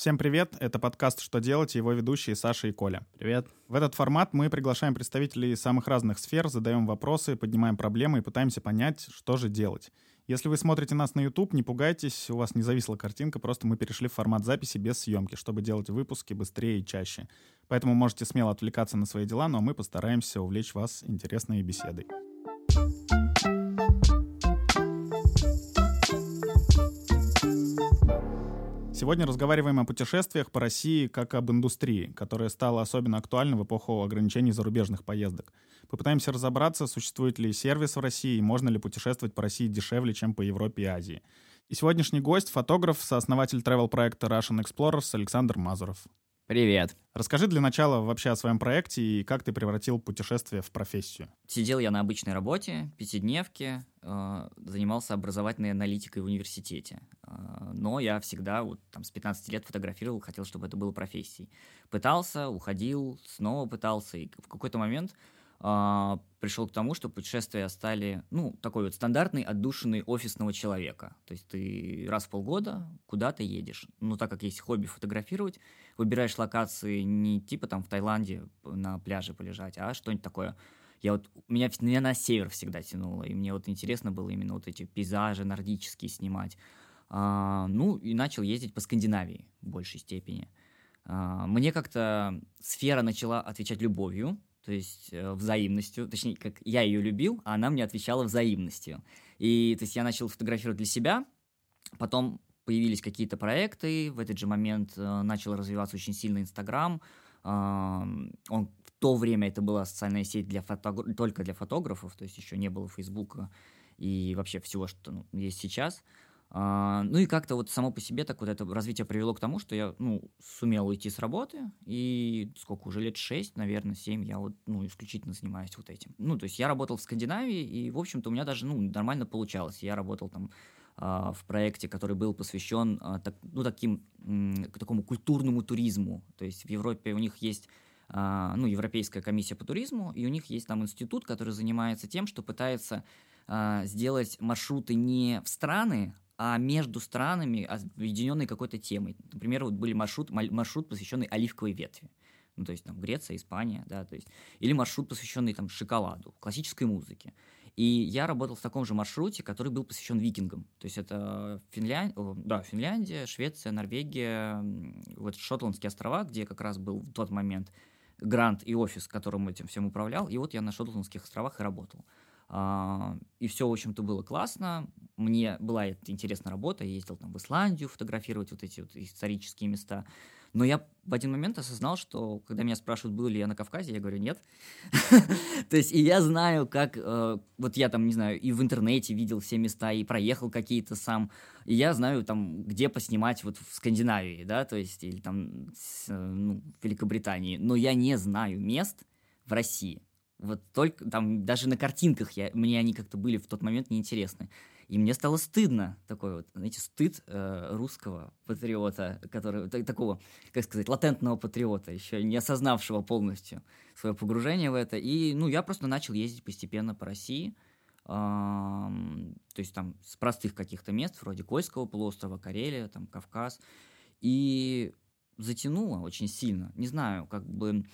Всем привет, это подкаст «Что делать» и его ведущие Саша и Коля. Привет. В этот формат мы приглашаем представителей самых разных сфер, задаем вопросы, поднимаем проблемы и пытаемся понять, что же делать. Если вы смотрите нас на YouTube, не пугайтесь, у вас не зависла картинка, просто мы перешли в формат записи без съемки, чтобы делать выпуски быстрее и чаще. Поэтому можете смело отвлекаться на свои дела, но мы постараемся увлечь вас интересной беседой. Сегодня разговариваем о путешествиях по России как об индустрии, которая стала особенно актуальна в эпоху ограничений зарубежных поездок. Попытаемся разобраться, существует ли сервис в России и можно ли путешествовать по России дешевле, чем по Европе и Азии. И сегодняшний гость — фотограф, сооснователь travel-проекта Russian Explorers Александр Мазуров. Привет. Расскажи для начала вообще о своем проекте и как ты превратил путешествие в профессию. Сидел я на обычной работе, пятидневке, э, занимался образовательной аналитикой в университете. Э, но я всегда вот, там, с 15 лет фотографировал, хотел, чтобы это было профессией. Пытался, уходил, снова пытался, и в какой-то момент а, пришел к тому, что путешествия стали, ну, такой вот стандартный отдушенный офисного человека. То есть ты раз в полгода куда-то едешь. Ну, так как есть хобби фотографировать, выбираешь локации не типа там в Таиланде на пляже полежать, а что-нибудь такое. Я вот, меня, меня на север всегда тянуло, и мне вот интересно было именно вот эти пейзажи нордические снимать. А, ну, и начал ездить по Скандинавии в большей степени. А, мне как-то сфера начала отвечать любовью, то есть э, взаимностью, точнее, как я ее любил, а она мне отвечала взаимностью. И то есть я начал фотографировать для себя, потом появились какие-то проекты, в этот же момент э, начал развиваться очень сильно Инстаграм. Он в то время это была социальная сеть для фотограф... только для фотографов, то есть еще не было Фейсбука и вообще всего, что ну, есть сейчас. А, ну и как-то вот само по себе так вот это развитие привело к тому, что я, ну, сумел уйти с работы, и сколько, уже лет шесть, наверное, семь я вот, ну, исключительно занимаюсь вот этим. Ну, то есть я работал в Скандинавии, и, в общем-то, у меня даже, ну, нормально получалось. Я работал там в проекте, который был посвящен, а, так, ну, таким, к такому культурному туризму. То есть в Европе у них есть ну, Европейская комиссия по туризму, и у них есть там институт, который занимается тем, что пытается сделать маршруты не в страны, а между странами, объединенные какой-то темой. Например, вот были маршрут, маршрут, посвященный оливковой ветви. Ну, то есть там Греция, Испания, да, то есть. Или маршрут, посвященный там шоколаду, классической музыке. И я работал в таком же маршруте, который был посвящен викингам. То есть это Финлянд... да, Финляндия, Швеция, Норвегия, вот Шотландские острова, где как раз был в тот момент грант и офис, которым этим всем управлял. И вот я на Шотландских островах и работал. А, и все, в общем-то, было классно. Мне была интересная работа. Я ездил там в Исландию фотографировать вот эти вот исторические места. Но я в один момент осознал, что когда меня спрашивают, был ли я на Кавказе, я говорю, нет. То есть, и я знаю, как, э, вот я там, не знаю, и в интернете видел все места, и проехал какие-то сам, и я знаю там, где поснимать вот в Скандинавии, да, то есть, или там, э, ну, в Великобритании, но я не знаю мест в России. Вот только там даже на картинках я, мне они как-то были в тот момент неинтересны. И мне стало стыдно, такой вот, знаете, стыд э, русского патриота, который, так, такого, как сказать, латентного патриота, еще не осознавшего полностью свое погружение в это. И, ну, я просто начал ездить постепенно по России, э, то есть там с простых каких-то мест, вроде Кольского полуострова, Карелия, там, Кавказ. И затянуло очень сильно. Не знаю, как бы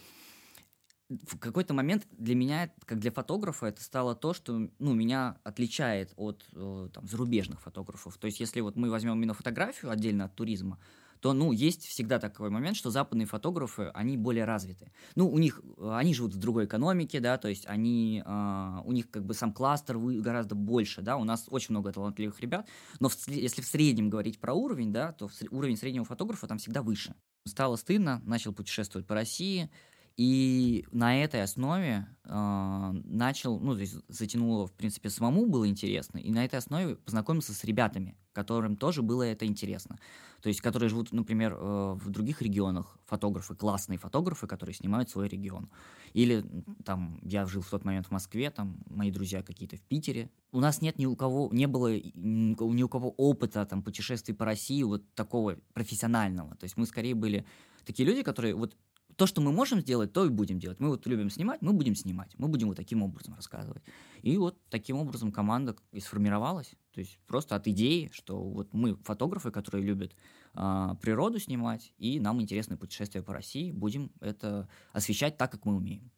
в какой-то момент для меня, как для фотографа, это стало то, что ну, меня отличает от э, там, зарубежных фотографов. То есть, если вот мы возьмем именно фотографию отдельно от туризма, то, ну, есть всегда такой момент, что западные фотографы, они более развиты. Ну, у них, они живут в другой экономике, да, то есть они, э, у них как бы сам кластер гораздо больше, да, у нас очень много талантливых ребят, но в, если в среднем говорить про уровень, да, то уровень среднего фотографа там всегда выше. Стало стыдно, начал путешествовать по России, и на этой основе э, начал, ну, то есть затянуло, в принципе, самому было интересно, и на этой основе познакомился с ребятами, которым тоже было это интересно. То есть, которые живут, например, э, в других регионах, фотографы, классные фотографы, которые снимают свой регион. Или там, я жил в тот момент в Москве, там, мои друзья какие-то в Питере. У нас нет ни у кого, не было ни у кого опыта там путешествий по России вот такого профессионального. То есть мы скорее были такие люди, которые вот то, что мы можем сделать, то и будем делать. Мы вот любим снимать, мы будем снимать. Мы будем вот таким образом рассказывать. И вот таким образом команда и сформировалась. То есть просто от идеи, что вот мы фотографы, которые любят э, природу снимать, и нам интересны путешествия по России, будем это освещать так, как мы умеем.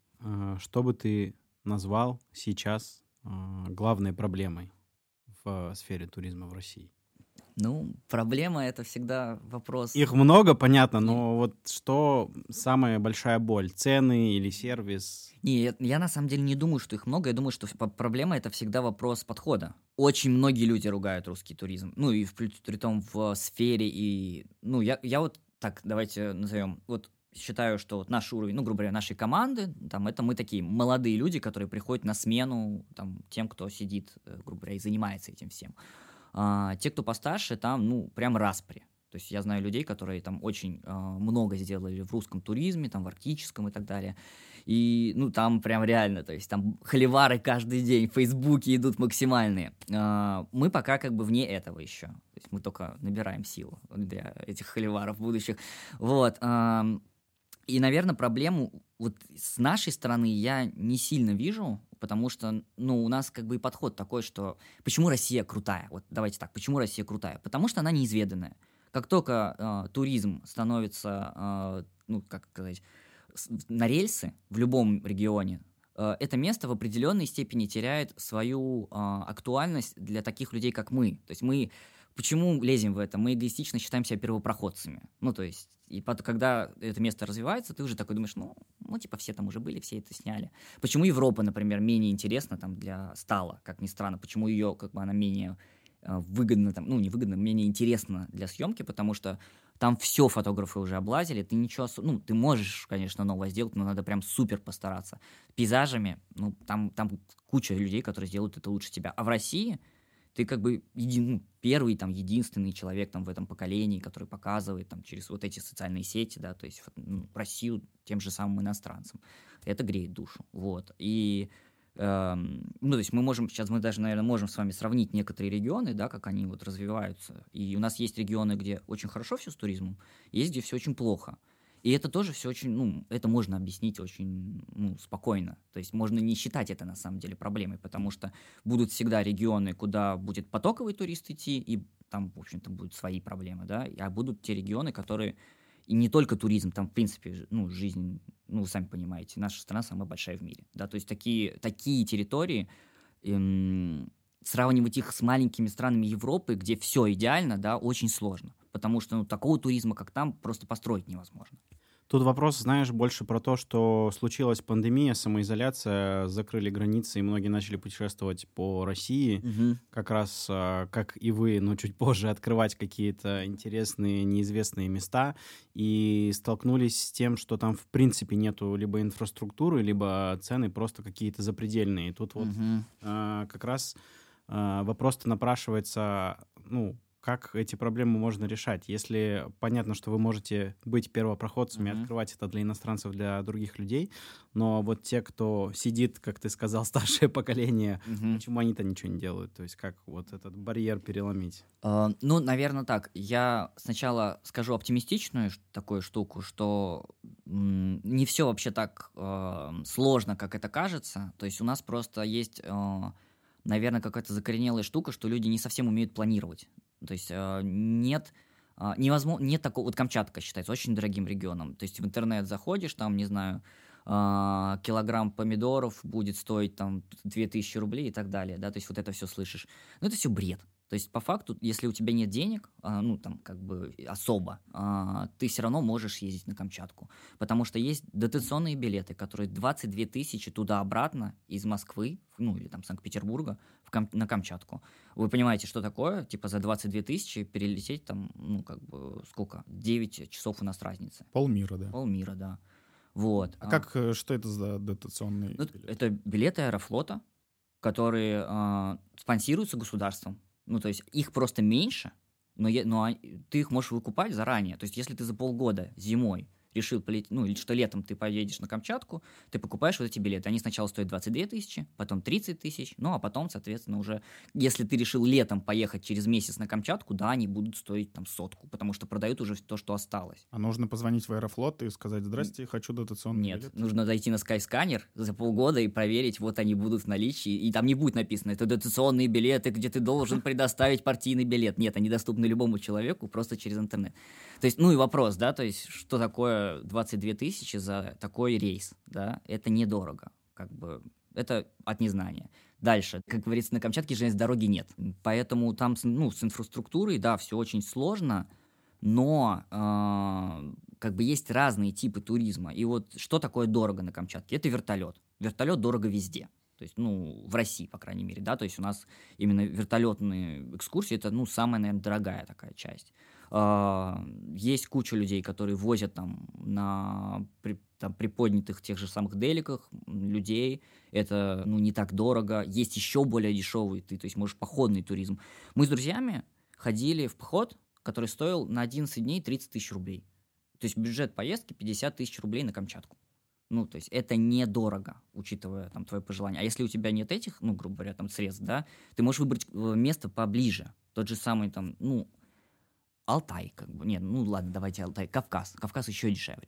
Что бы ты назвал сейчас э, главной проблемой в сфере туризма в России? Ну, проблема это всегда вопрос. Их много, понятно, но вот что самая большая боль? Цены или сервис? Не, я, на самом деле не думаю, что их много. Я думаю, что проблема это всегда вопрос подхода. Очень многие люди ругают русский туризм. Ну, и в, при том в сфере и... Ну, я, я вот так, давайте назовем. Вот считаю, что вот наш уровень, ну, грубо говоря, нашей команды, там, это мы такие молодые люди, которые приходят на смену там, тем, кто сидит, э, грубо говоря, и занимается этим всем. А, те, кто постарше, там, ну, прям распри. То есть я знаю людей, которые там очень э, много сделали в русском туризме, там в арктическом и так далее. И, ну, там прям реально, то есть там холивары каждый день в Фейсбуке идут максимальные. Э, мы пока как бы вне этого еще. То есть мы только набираем силу для этих холиваров будущих. Вот. Э, и, наверное, проблему вот с нашей стороны я не сильно вижу, потому что, ну, у нас как бы и подход такой, что почему Россия крутая? Вот давайте так, почему Россия крутая? Потому что она неизведанная. Как только э, туризм становится, э, ну, как сказать, на рельсы в любом регионе, э, это место в определенной степени теряет свою э, актуальность для таких людей, как мы. То есть мы почему лезем в это? Мы эгоистично считаем себя первопроходцами. Ну, то есть и потом, когда это место развивается, ты уже такой думаешь, ну, ну, типа, все там уже были, все это сняли. Почему Европа, например, менее интересна там для стала, как ни странно? Почему ее, как бы, она менее э, выгодно, там, ну, не выгодно, менее интересно для съемки, потому что там все фотографы уже облазили, ты ничего, ну, ты можешь, конечно, новое сделать, но надо прям супер постараться. Пейзажами, ну, там, там куча людей, которые сделают это лучше тебя. А в России ты как бы един, ну, первый, там, единственный человек там в этом поколении, который показывает там через вот эти социальные сети, да, то есть ну, Россию тем же самым иностранцам. Это греет душу, вот. И эм, ну, то есть мы можем, сейчас мы даже, наверное, можем с вами сравнить некоторые регионы, да, как они вот развиваются. И у нас есть регионы, где очень хорошо все с туризмом, есть, где все очень плохо. И это тоже все очень, ну, это можно объяснить очень ну, спокойно. То есть можно не считать это на самом деле проблемой, потому что будут всегда регионы, куда будет потоковый турист идти, и там, в общем-то, будут свои проблемы, да, а будут те регионы, которые и не только туризм, там, в принципе, ну, жизнь, ну, сами понимаете, наша страна самая большая в мире, да, то есть такие, такие территории, эм, сравнивать их с маленькими странами Европы, где все идеально, да, очень сложно, потому что, ну, такого туризма, как там, просто построить невозможно. Тут вопрос, знаешь, больше про то, что случилась пандемия, самоизоляция, закрыли границы, и многие начали путешествовать по России, угу. как раз, а, как и вы, но чуть позже открывать какие-то интересные, неизвестные места, и столкнулись с тем, что там в принципе нету либо инфраструктуры, либо цены просто какие-то запредельные. Тут вот угу. как раз а, вопрос-то напрашивается, ну, как эти проблемы можно решать? Если понятно, что вы можете быть первопроходцами, mm-hmm. открывать это для иностранцев, для других людей, но вот те, кто сидит, как ты сказал, старшее поколение, mm-hmm. почему они-то ничего не делают? То есть как вот этот барьер переломить? Uh, ну, наверное, так. Я сначала скажу оптимистичную такую штуку, что не все вообще так э, сложно, как это кажется. То есть у нас просто есть... Э, наверное, какая-то закоренелая штука, что люди не совсем умеют планировать. То есть э, нет э, невозможно, нет такого, вот Камчатка считается очень дорогим регионом. То есть в интернет заходишь, там, не знаю, э, килограмм помидоров будет стоить там 2000 рублей и так далее, да, то есть вот это все слышишь. Но это все бред. То есть, по факту, если у тебя нет денег, а, ну, там, как бы особо, а, ты все равно можешь ездить на Камчатку. Потому что есть дотационные билеты, которые 22 тысячи туда-обратно из Москвы, ну, или там Санкт-Петербурга в Кам- на Камчатку. Вы понимаете, что такое? Типа за 22 тысячи перелететь там, ну, как бы, сколько? 9 часов у нас разница. Полмира, да. Полмира, да. Вот. А, а как, э, что это за дотационные ну, билеты? Это билеты Аэрофлота, которые э, спонсируются государством. Ну, то есть их просто меньше, но, я, но ты их можешь выкупать заранее. То есть если ты за полгода зимой решил полететь, ну, или что летом ты поедешь на Камчатку, ты покупаешь вот эти билеты. Они сначала стоят 22 тысячи, потом 30 тысяч, ну, а потом, соответственно, уже, если ты решил летом поехать через месяц на Камчатку, да, они будут стоить там сотку, потому что продают уже то, что осталось. А нужно позвонить в Аэрофлот и сказать, здрасте, хочу дотационный Нет, билет? нужно зайти на Skyscanner за полгода и проверить, вот они будут в наличии, и там не будет написано, это дотационные билеты, где ты должен предоставить партийный билет. Нет, они доступны любому человеку просто через интернет. То есть, ну и вопрос, да, то есть, что такое 22 тысячи за такой рейс, да, это недорого, как бы, это от незнания. Дальше, как говорится, на Камчатке железной дороги нет, поэтому там, ну, с инфраструктурой, да, все очень сложно, но э, как бы есть разные типы туризма. И вот что такое дорого на Камчатке? Это вертолет. Вертолет дорого везде. То есть, ну, в России, по крайней мере, да, то есть у нас именно вертолетные экскурсии, это, ну, самая, наверное, дорогая такая часть. А, есть куча людей, которые возят там на при, там, приподнятых тех же самых деликах людей. Это ну, не так дорого. Есть еще более дешевый, ты, то есть можешь походный туризм. Мы с друзьями ходили в поход, который стоил на 11 дней 30 тысяч рублей. То есть бюджет поездки 50 тысяч рублей на Камчатку. Ну, то есть это недорого, учитывая там твое пожелание. А если у тебя нет этих, ну, грубо говоря, там средств, да, ты можешь выбрать э, место поближе. Тот же самый там, ну, Алтай, как бы, нет, ну ладно, давайте Алтай, Кавказ, Кавказ еще дешевле.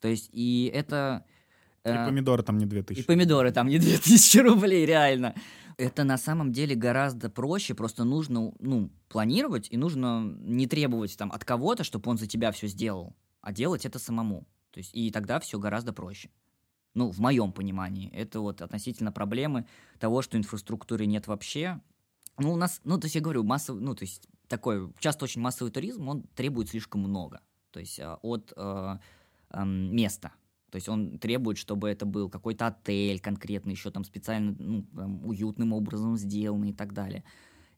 То есть, и это... И э, помидоры там не 2000. И помидоры там не 2000 рублей, реально. Это на самом деле гораздо проще, просто нужно, ну, планировать, и нужно не требовать там от кого-то, чтобы он за тебя все сделал, а делать это самому. То есть, и тогда все гораздо проще. Ну, в моем понимании. Это вот относительно проблемы того, что инфраструктуры нет вообще. Ну, у нас, ну, то есть я говорю, массовый, ну, то есть такой часто очень массовый туризм, он требует слишком много. То есть а, от э, э, места. То есть он требует, чтобы это был какой-то отель конкретно, еще там специально ну, там, уютным образом сделанный и так далее.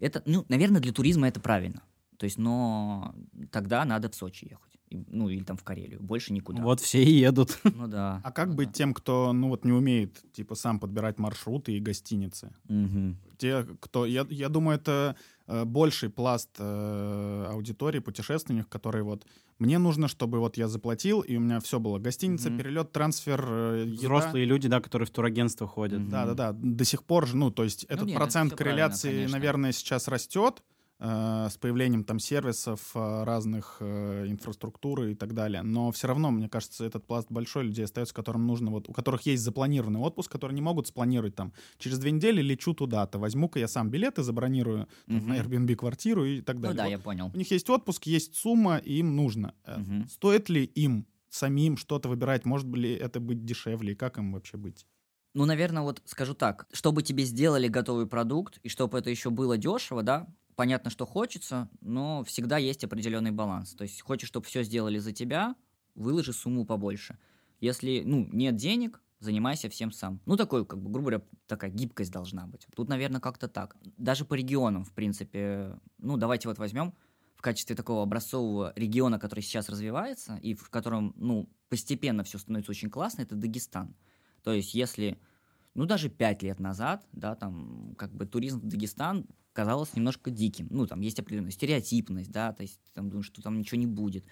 Это, ну, наверное, для туризма это правильно. То есть, но тогда надо в Сочи ехать. Ну, или там в Карелию. Больше никуда. Вот все и едут. Ну да. А как ну, быть да. тем, кто, ну вот, не умеет, типа, сам подбирать маршруты и гостиницы? Угу. Те, кто... Я, я думаю, это э, больший пласт э, аудитории, путешественников, которые вот... Мне нужно, чтобы вот я заплатил, и у меня все было. Гостиница, Мгм. перелет, трансфер, э, еда. Взрослые люди, да, которые в турагентство ходят. Мгм. Да, да, да. До сих пор же, ну, то есть этот нет, процент корреляции, наверное, сейчас растет с появлением там сервисов э, разных э, инфраструктуры и так далее. Но все равно, мне кажется, этот пласт большой людей остается, которым нужно вот, у которых есть запланированный отпуск, которые не могут спланировать там через две недели лечу туда-то, возьму-ка я сам билеты, забронирую Мгм. на Airbnb квартиру и так Ну далее. да, Вот я понял. У них есть отпуск, есть сумма, и им нужно. Э, Мгм. Стоит ли им самим что-то выбирать? Может ли это быть дешевле? И как им вообще быть? Ну, наверное, вот скажу так, чтобы тебе сделали готовый продукт, и чтобы это еще было дешево, да, понятно, что хочется, но всегда есть определенный баланс. То есть хочешь, чтобы все сделали за тебя, выложи сумму побольше. Если, ну, нет денег, занимайся всем сам. Ну, такой, как бы, грубо говоря, такая гибкость должна быть. Тут, наверное, как-то так. Даже по регионам, в принципе, ну, давайте вот возьмем в качестве такого образцового региона, который сейчас развивается, и в котором, ну, постепенно все становится очень классно, это Дагестан. То есть, если, ну, даже пять лет назад, да, там, как бы туризм в Дагестан казалось немножко диким. Ну, там есть определенная стереотипность, да, то есть, там, думаешь, что там ничего не будет.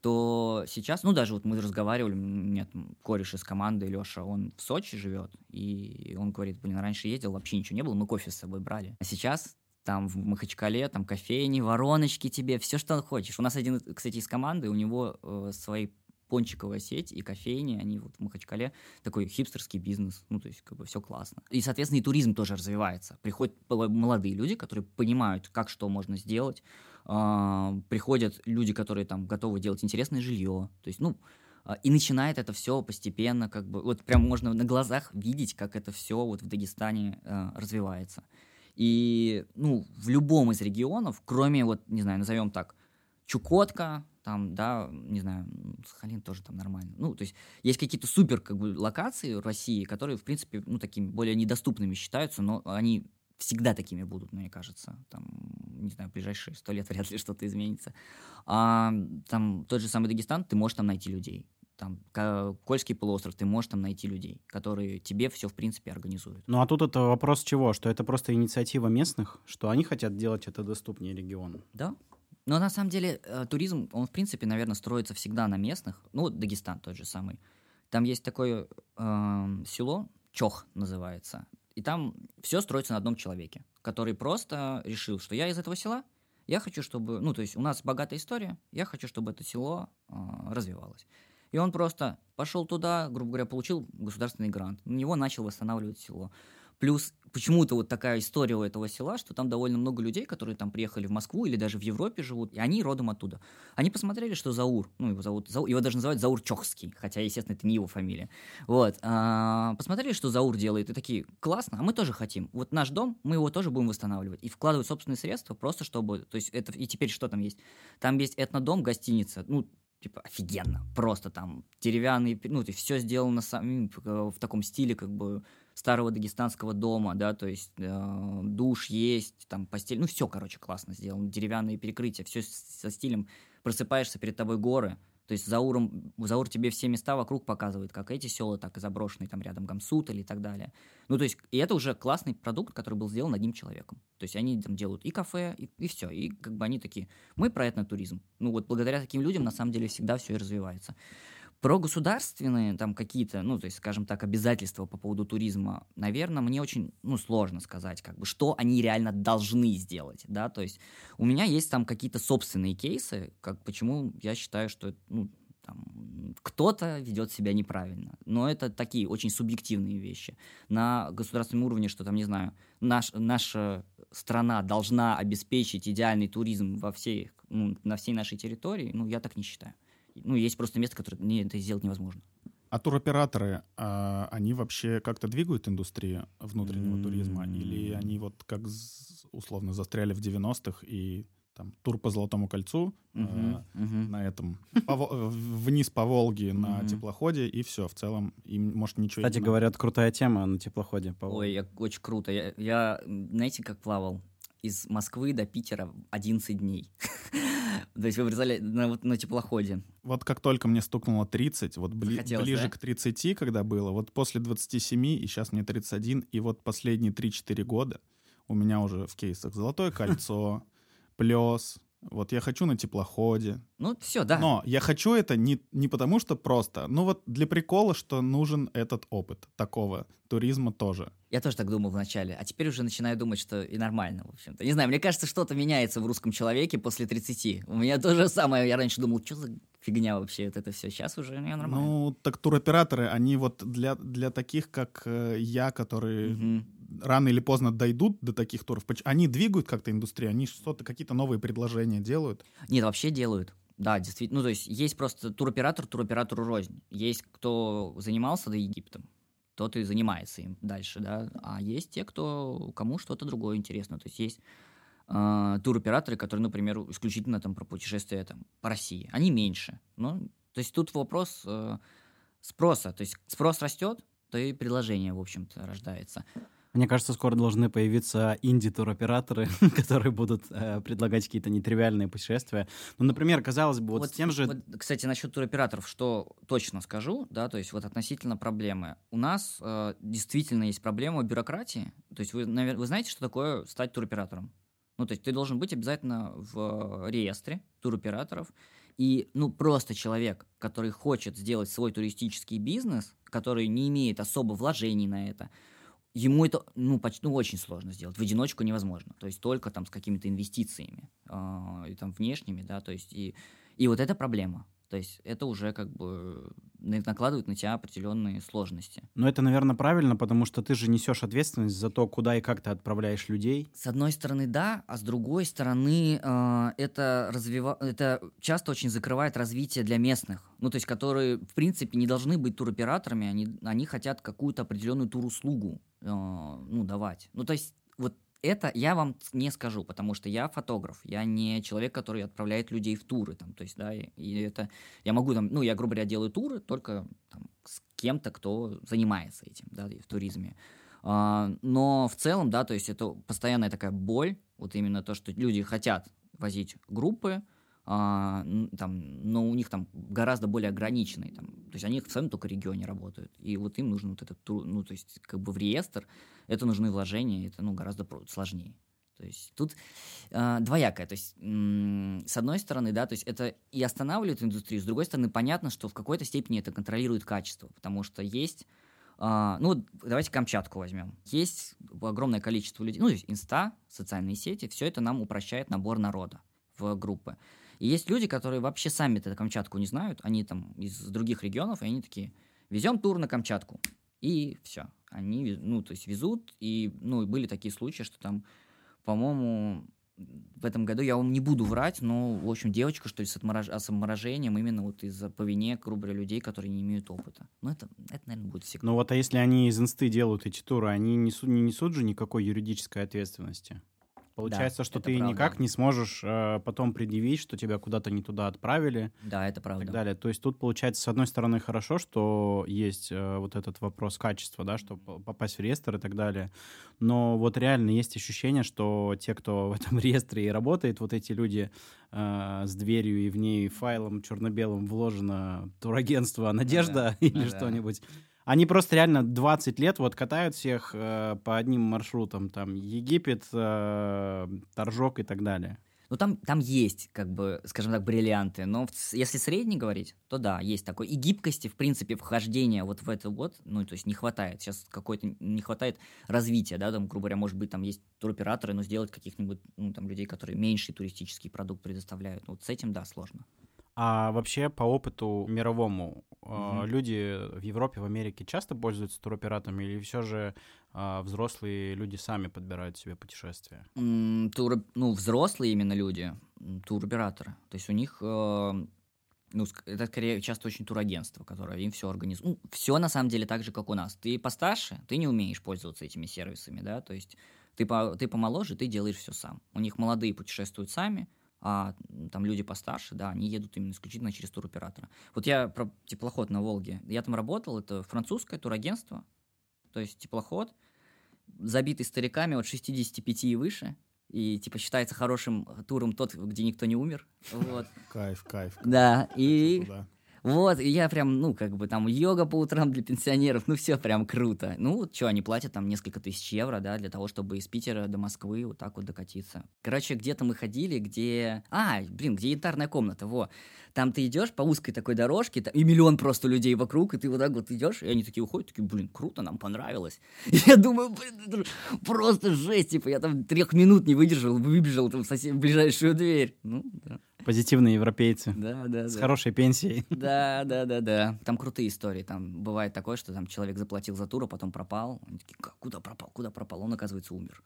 То сейчас, ну, даже вот мы разговаривали, у меня там кореш из команды, Леша, он в Сочи живет, и он говорит, блин, раньше ездил, вообще ничего не было, мы кофе с собой брали. А сейчас там в Махачкале, там кофейни, вороночки тебе, все, что хочешь. У нас один, кстати, из команды, у него э, свои пончиковая сеть и кофейни, они вот в Махачкале такой хипстерский бизнес, ну, то есть как бы все классно. И, соответственно, и туризм тоже развивается. Приходят молодые люди, которые понимают, как что можно сделать. А, приходят люди, которые там готовы делать интересное жилье. То есть, ну, а, и начинает это все постепенно, как бы, вот прям можно на глазах видеть, как это все вот в Дагестане э, развивается. И, ну, в любом из регионов, кроме, вот, не знаю, назовем так, Чукотка, там, да, не знаю, Сахалин тоже там нормально. Ну, то есть есть какие-то супер как бы локации в России, которые, в принципе, ну, такими более недоступными считаются, но они всегда такими будут, мне кажется. Там, не знаю, ближайшие сто лет вряд ли что-то изменится. А там тот же самый Дагестан, ты можешь там найти людей. Там Кольский полуостров, ты можешь там найти людей, которые тебе все, в принципе, организуют. Ну а тут это вопрос чего? Что это просто инициатива местных, что они хотят делать это доступнее региону. Да, Но на самом деле э, туризм, он в принципе, наверное, строится всегда на местных. Ну, Дагестан тот же самый. Там есть такое э, село, Чох называется. И там все строится на одном человеке, который просто решил, что я из этого села, я хочу, чтобы, ну, то есть у нас богатая история, я хочу, чтобы это село э, развивалось. И он просто пошел туда, грубо говоря, получил государственный грант, на него начал восстанавливать село. Плюс почему-то вот такая история у этого села, что там довольно много людей, которые там приехали в Москву или даже в Европе живут, и они родом оттуда. Они посмотрели, что Заур, ну, его зовут, Заур, его даже называют Заур Чохский, хотя, естественно, это не его фамилия. Вот. А, посмотрели, что Заур делает, и такие, классно, а мы тоже хотим. Вот наш дом, мы его тоже будем восстанавливать. И вкладывать собственные средства просто чтобы, то есть это, и теперь что там есть? Там есть этнодом, гостиница, ну, типа офигенно, просто там деревянные, ну, то есть все сделано самим в таком стиле, как бы старого дагестанского дома, да, то есть э, душ есть, там постель, ну все, короче, классно сделано, деревянные перекрытия, все со стилем, просыпаешься перед тобой горы, то есть Зауром, Заур тебе все места вокруг показывает, как эти села, так и заброшенные, там рядом Гамсут или так далее. Ну, то есть, и это уже классный продукт, который был сделан одним человеком. То есть они там делают и кафе, и, и все. И как бы они такие, мы про этнотуризм. Ну, вот благодаря таким людям на самом деле всегда все и развивается. Про государственные там какие-то, ну, то есть, скажем так, обязательства по поводу туризма, наверное, мне очень, ну, сложно сказать, как бы, что они реально должны сделать, да, то есть у меня есть там какие-то собственные кейсы, как, почему я считаю, что, ну, там, кто-то ведет себя неправильно. Но это такие очень субъективные вещи. На государственном уровне, что там, не знаю, наш, наша страна должна обеспечить идеальный туризм во всей, ну, на всей нашей территории, ну, я так не считаю ну, есть просто место, которое не, это сделать невозможно. А туроператоры, а, они вообще как-то двигают индустрию внутреннего mm-hmm. туризма? Или они вот как условно застряли в 90-х и там тур по Золотому кольцу uh-huh, э, uh-huh. на этом по, вниз по Волге на uh-huh. теплоходе и все в целом им может ничего. Кстати говорят крутая тема на теплоходе. По Ой, я, очень круто. Я, я знаете как плавал из Москвы до Питера 11 дней. То есть вы вырезали на, вот, на теплоходе. Вот как только мне стукнуло 30, вот бли, ближе да? к 30, когда было, вот после 27, и сейчас мне 31, и вот последние 3-4 года у меня уже в кейсах «Золотое кольцо», «Плес», вот я хочу на теплоходе. Ну, все, да. Но я хочу это не, не потому, что просто, ну вот для прикола, что нужен этот опыт такого туризма тоже. Я тоже так думал вначале, а теперь уже начинаю думать, что и нормально, в общем-то. Не знаю, мне кажется, что-то меняется в русском человеке после 30. У меня то же самое, я раньше думал, что за фигня вообще вот это все. Сейчас уже не нормально. Ну, так туроператоры, они вот для, для таких, как э, я, которые... Угу рано или поздно дойдут до таких туров? Они двигают как-то индустрию, они что-то, какие-то новые предложения делают? Нет, вообще делают. Да, действительно. Ну, то есть есть просто туроператор туроператору рознь. Есть кто занимался до Египтом, тот и занимается им дальше, да. А есть те, кто кому что-то другое интересно. То есть есть э, туроператоры, которые, например, исключительно там про путешествия там, по России. Они меньше. Ну, то есть тут вопрос э, спроса. То есть спрос растет, то и предложение, в общем-то, рождается. Мне кажется, скоро должны появиться инди-туроператоры, которые будут э, предлагать какие-то нетривиальные путешествия. Ну, например, казалось бы, вот, вот с тем же... Вот, кстати, насчет туроператоров, что точно скажу, да, то есть вот относительно проблемы. У нас э, действительно есть проблема бюрократии. То есть вы, наверное, вы знаете, что такое стать туроператором? Ну, то есть ты должен быть обязательно в реестре туроператоров. И, ну, просто человек, который хочет сделать свой туристический бизнес, который не имеет особо вложений на это, ему это ну, почти, ну, очень сложно сделать. В одиночку невозможно. То есть только там с какими-то инвестициями, э, и там внешними, да, то есть и, и вот эта проблема. То есть это уже как бы накладывает на тебя определенные сложности. Но это, наверное, правильно, потому что ты же несешь ответственность за то, куда и как ты отправляешь людей. С одной стороны, да, а с другой стороны, э, это, развива... это часто очень закрывает развитие для местных. Ну, то есть, которые, в принципе, не должны быть туроператорами, они, они хотят какую-то определенную туруслугу э, ну, давать. Ну, то есть, вот это я вам не скажу, потому что я фотограф, я не человек, который отправляет людей в туры, там, то есть, да, и, и это, я могу там, ну, я, грубо говоря, делаю туры только там, с кем-то, кто занимается этим, да, в туризме. А, но в целом, да, то есть это постоянная такая боль, вот именно то, что люди хотят возить группы, а, там, но у них там гораздо более ограниченный, там, то есть они в своем только регионе работают, и вот им нужно вот этот, ну, то есть как бы в реестр, это нужны вложения, это, ну, гораздо сложнее. То есть тут э, двоякое. То есть, м- с одной стороны, да, то есть это и останавливает индустрию, с другой стороны, понятно, что в какой-то степени это контролирует качество, потому что есть а, ну, давайте Камчатку возьмем. Есть огромное количество людей, ну, инста, социальные сети, все это нам упрощает набор народа в группы. И есть люди, которые вообще сами эту Камчатку не знают, они там из других регионов, и они такие, везем тур на Камчатку. И все. Они, ну, то есть везут, и, ну, были такие случаи, что там, по-моему, в этом году, я вам не буду врать, но, в общем, девочка, что ли, с, отморож... с обморожением именно вот из-за по вине, грубо людей, которые не имеют опыта. Ну, это, это наверное, будет всегда. Ну вот, а если они из инсты делают эти туры, они несут, не несут же никакой юридической ответственности? Получается, да, что ты правда. никак не сможешь э, потом предъявить, что тебя куда-то не туда отправили. Да, это правда. И так далее. То есть тут получается, с одной стороны, хорошо, что есть э, вот этот вопрос качества, да, чтобы попасть в реестр и так далее. Но вот реально есть ощущение, что те, кто в этом реестре и работает, вот эти люди э, с дверью и в ней файлом черно-белым вложено турагентство «Надежда» да, или да. что-нибудь. Они просто реально 20 лет вот катают всех э, по одним маршрутам, там Египет, э, Торжок и так далее. Ну, там, там есть, как бы, скажем так, бриллианты, но в, если средний говорить, то да, есть такой. И гибкости, в принципе, вхождения вот в это вот, ну, то есть не хватает. Сейчас какой-то, не хватает развития, да, там, грубо говоря, может быть, там есть туроператоры, но сделать каких-нибудь, ну, там, людей, которые меньший туристический продукт предоставляют. Вот с этим, да, сложно. А вообще по опыту мировому mm-hmm. люди в Европе, в Америке часто пользуются туроператорами или все же э, взрослые люди сами подбирают себе путешествия? Mm, тур, ну, взрослые именно люди, туроператоры. То есть у них, э, ну, это скорее часто очень турагентство, которое им все организует. Ну, все на самом деле так же, как у нас. Ты постарше, ты не умеешь пользоваться этими сервисами, да, то есть ты, по, ты помоложе, ты делаешь все сам. У них молодые путешествуют сами, а там люди постарше, да, они едут именно исключительно через туроператора. Вот я про теплоход на Волге, я там работал, это французское турагентство, то есть теплоход, забитый стариками от 65 и выше, и типа считается хорошим туром тот, где никто не умер. Вот. Кайф, кайф. Да, и вот, и я прям, ну, как бы там йога по утрам для пенсионеров, ну, все прям круто. Ну, что, они платят там несколько тысяч евро, да, для того, чтобы из Питера до Москвы вот так вот докатиться. Короче, где-то мы ходили, где... А, блин, где янтарная комната, во. Там ты идешь по узкой такой дорожке, там, и миллион просто людей вокруг, и ты вот так вот идешь, и они такие уходят, такие, блин, круто, нам понравилось. И я думаю, блин, это просто жесть, типа, я там трех минут не выдержал, выбежал там в, сосед... ближайшую дверь. Ну, да. Позитивные европейцы. Да, да, С да. хорошей пенсией. Да, да, да, да. Там крутые истории. Там бывает такое, что там человек заплатил за тур, а потом пропал. Они такие, куда пропал, куда пропал? Он, оказывается, умер.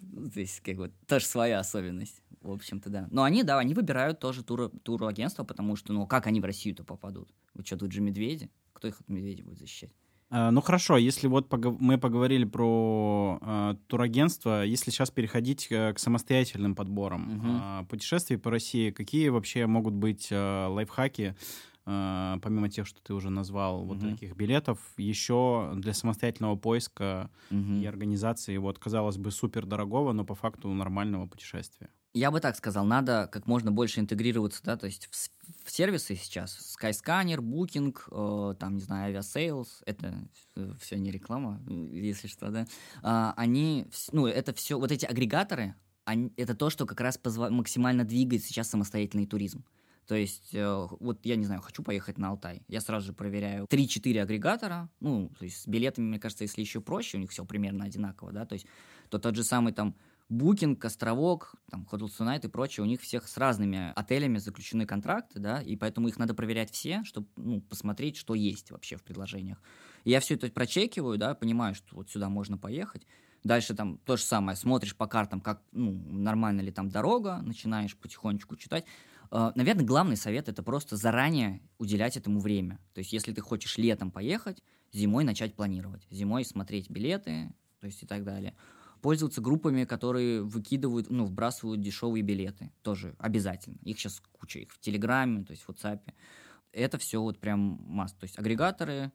Ну, здесь как бы тоже своя особенность, в общем-то, да. Но они, да, они выбирают тоже тур, турагентство, потому что, ну, как они в Россию-то попадут? Вы что, тут же медведи? Кто их от медведей будет защищать? А, ну хорошо, если вот пог- мы поговорили про э, турагентство, если сейчас переходить к, к самостоятельным подборам угу. э, путешествий по России, какие вообще могут быть э, лайфхаки, э, помимо тех, что ты уже назвал, угу. вот таких билетов, еще для самостоятельного поиска угу. и организации, вот казалось бы супер дорогого, но по факту нормального путешествия? Я бы так сказал, надо как можно больше интегрироваться, да, то есть в, в сервисы сейчас, Skyscanner, Booking, э, там, не знаю, Aviasales, это все не реклама, если что, да, э, они, ну, это все, вот эти агрегаторы, они, это то, что как раз позва- максимально двигает сейчас самостоятельный туризм. То есть, э, вот я не знаю, хочу поехать на Алтай. Я сразу же проверяю 3-4 агрегатора. Ну, то есть с билетами, мне кажется, если еще проще, у них все примерно одинаково, да, то есть, то тот же самый там Букинг, Островок, там, Hotels Tonight и прочее, у них всех с разными отелями заключены контракты, да, и поэтому их надо проверять все, чтобы, ну, посмотреть, что есть вообще в предложениях. И я все это прочекиваю, да, понимаю, что вот сюда можно поехать. Дальше там то же самое, смотришь по картам, как, ну, нормально ли там дорога, начинаешь потихонечку читать. А, наверное, главный совет это просто заранее уделять этому время. То есть, если ты хочешь летом поехать, зимой начать планировать. Зимой смотреть билеты, то есть и так далее пользоваться группами, которые выкидывают, ну, вбрасывают дешевые билеты. Тоже обязательно. Их сейчас куча. Их в Телеграме, то есть в WhatsApp. Это все вот прям масс. То есть агрегаторы,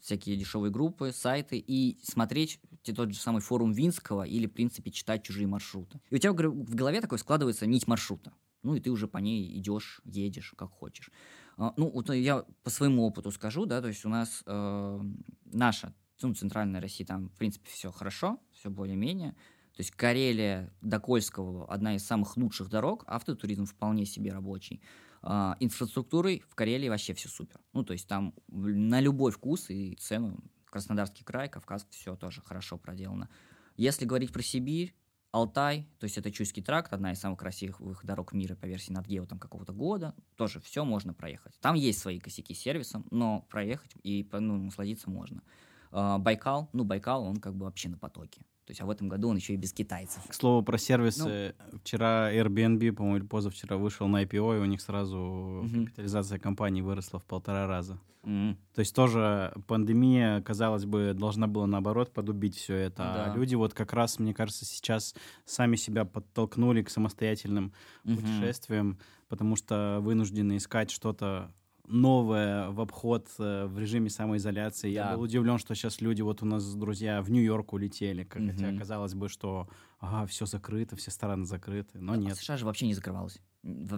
всякие дешевые группы, сайты и смотреть тот же самый форум Винского или, в принципе, читать чужие маршруты. И у тебя в голове такой складывается нить маршрута. Ну, и ты уже по ней идешь, едешь, как хочешь. А, ну, вот я по своему опыту скажу, да, то есть у нас э, наша ну, центральная Россия, там, в принципе, все хорошо, все более-менее. То есть Карелия до Кольского одна из самых лучших дорог, автотуризм вполне себе рабочий. А, инфраструктурой в Карелии вообще все супер. Ну, то есть там на любой вкус и цену Краснодарский край, Кавказ, все тоже хорошо проделано. Если говорить про Сибирь, Алтай, то есть это Чуйский тракт, одна из самых красивых дорог мира по версии Надгео там какого-то года, тоже все можно проехать. Там есть свои косяки с сервисом, но проехать и ну, насладиться можно. А, Байкал, ну Байкал, он как бы вообще на потоке. То есть, а в этом году он еще и без китайцев. К слову про сервисы. Ну, Вчера Airbnb, по-моему, или позавчера вышел на IPO, и у них сразу угу. капитализация компании выросла в полтора раза. Угу. То есть тоже пандемия, казалось бы, должна была наоборот подубить все это. А да. А люди вот как раз, мне кажется, сейчас сами себя подтолкнули к самостоятельным угу. путешествиям, потому что вынуждены искать что-то новое в обход э, в режиме самоизоляции. Да. Я был удивлен, что сейчас люди, вот у нас друзья в Нью-Йорк улетели, как, угу. хотя казалось бы, что ага, все закрыто, все страны закрыты, но нет. А США же вообще не закрывалось.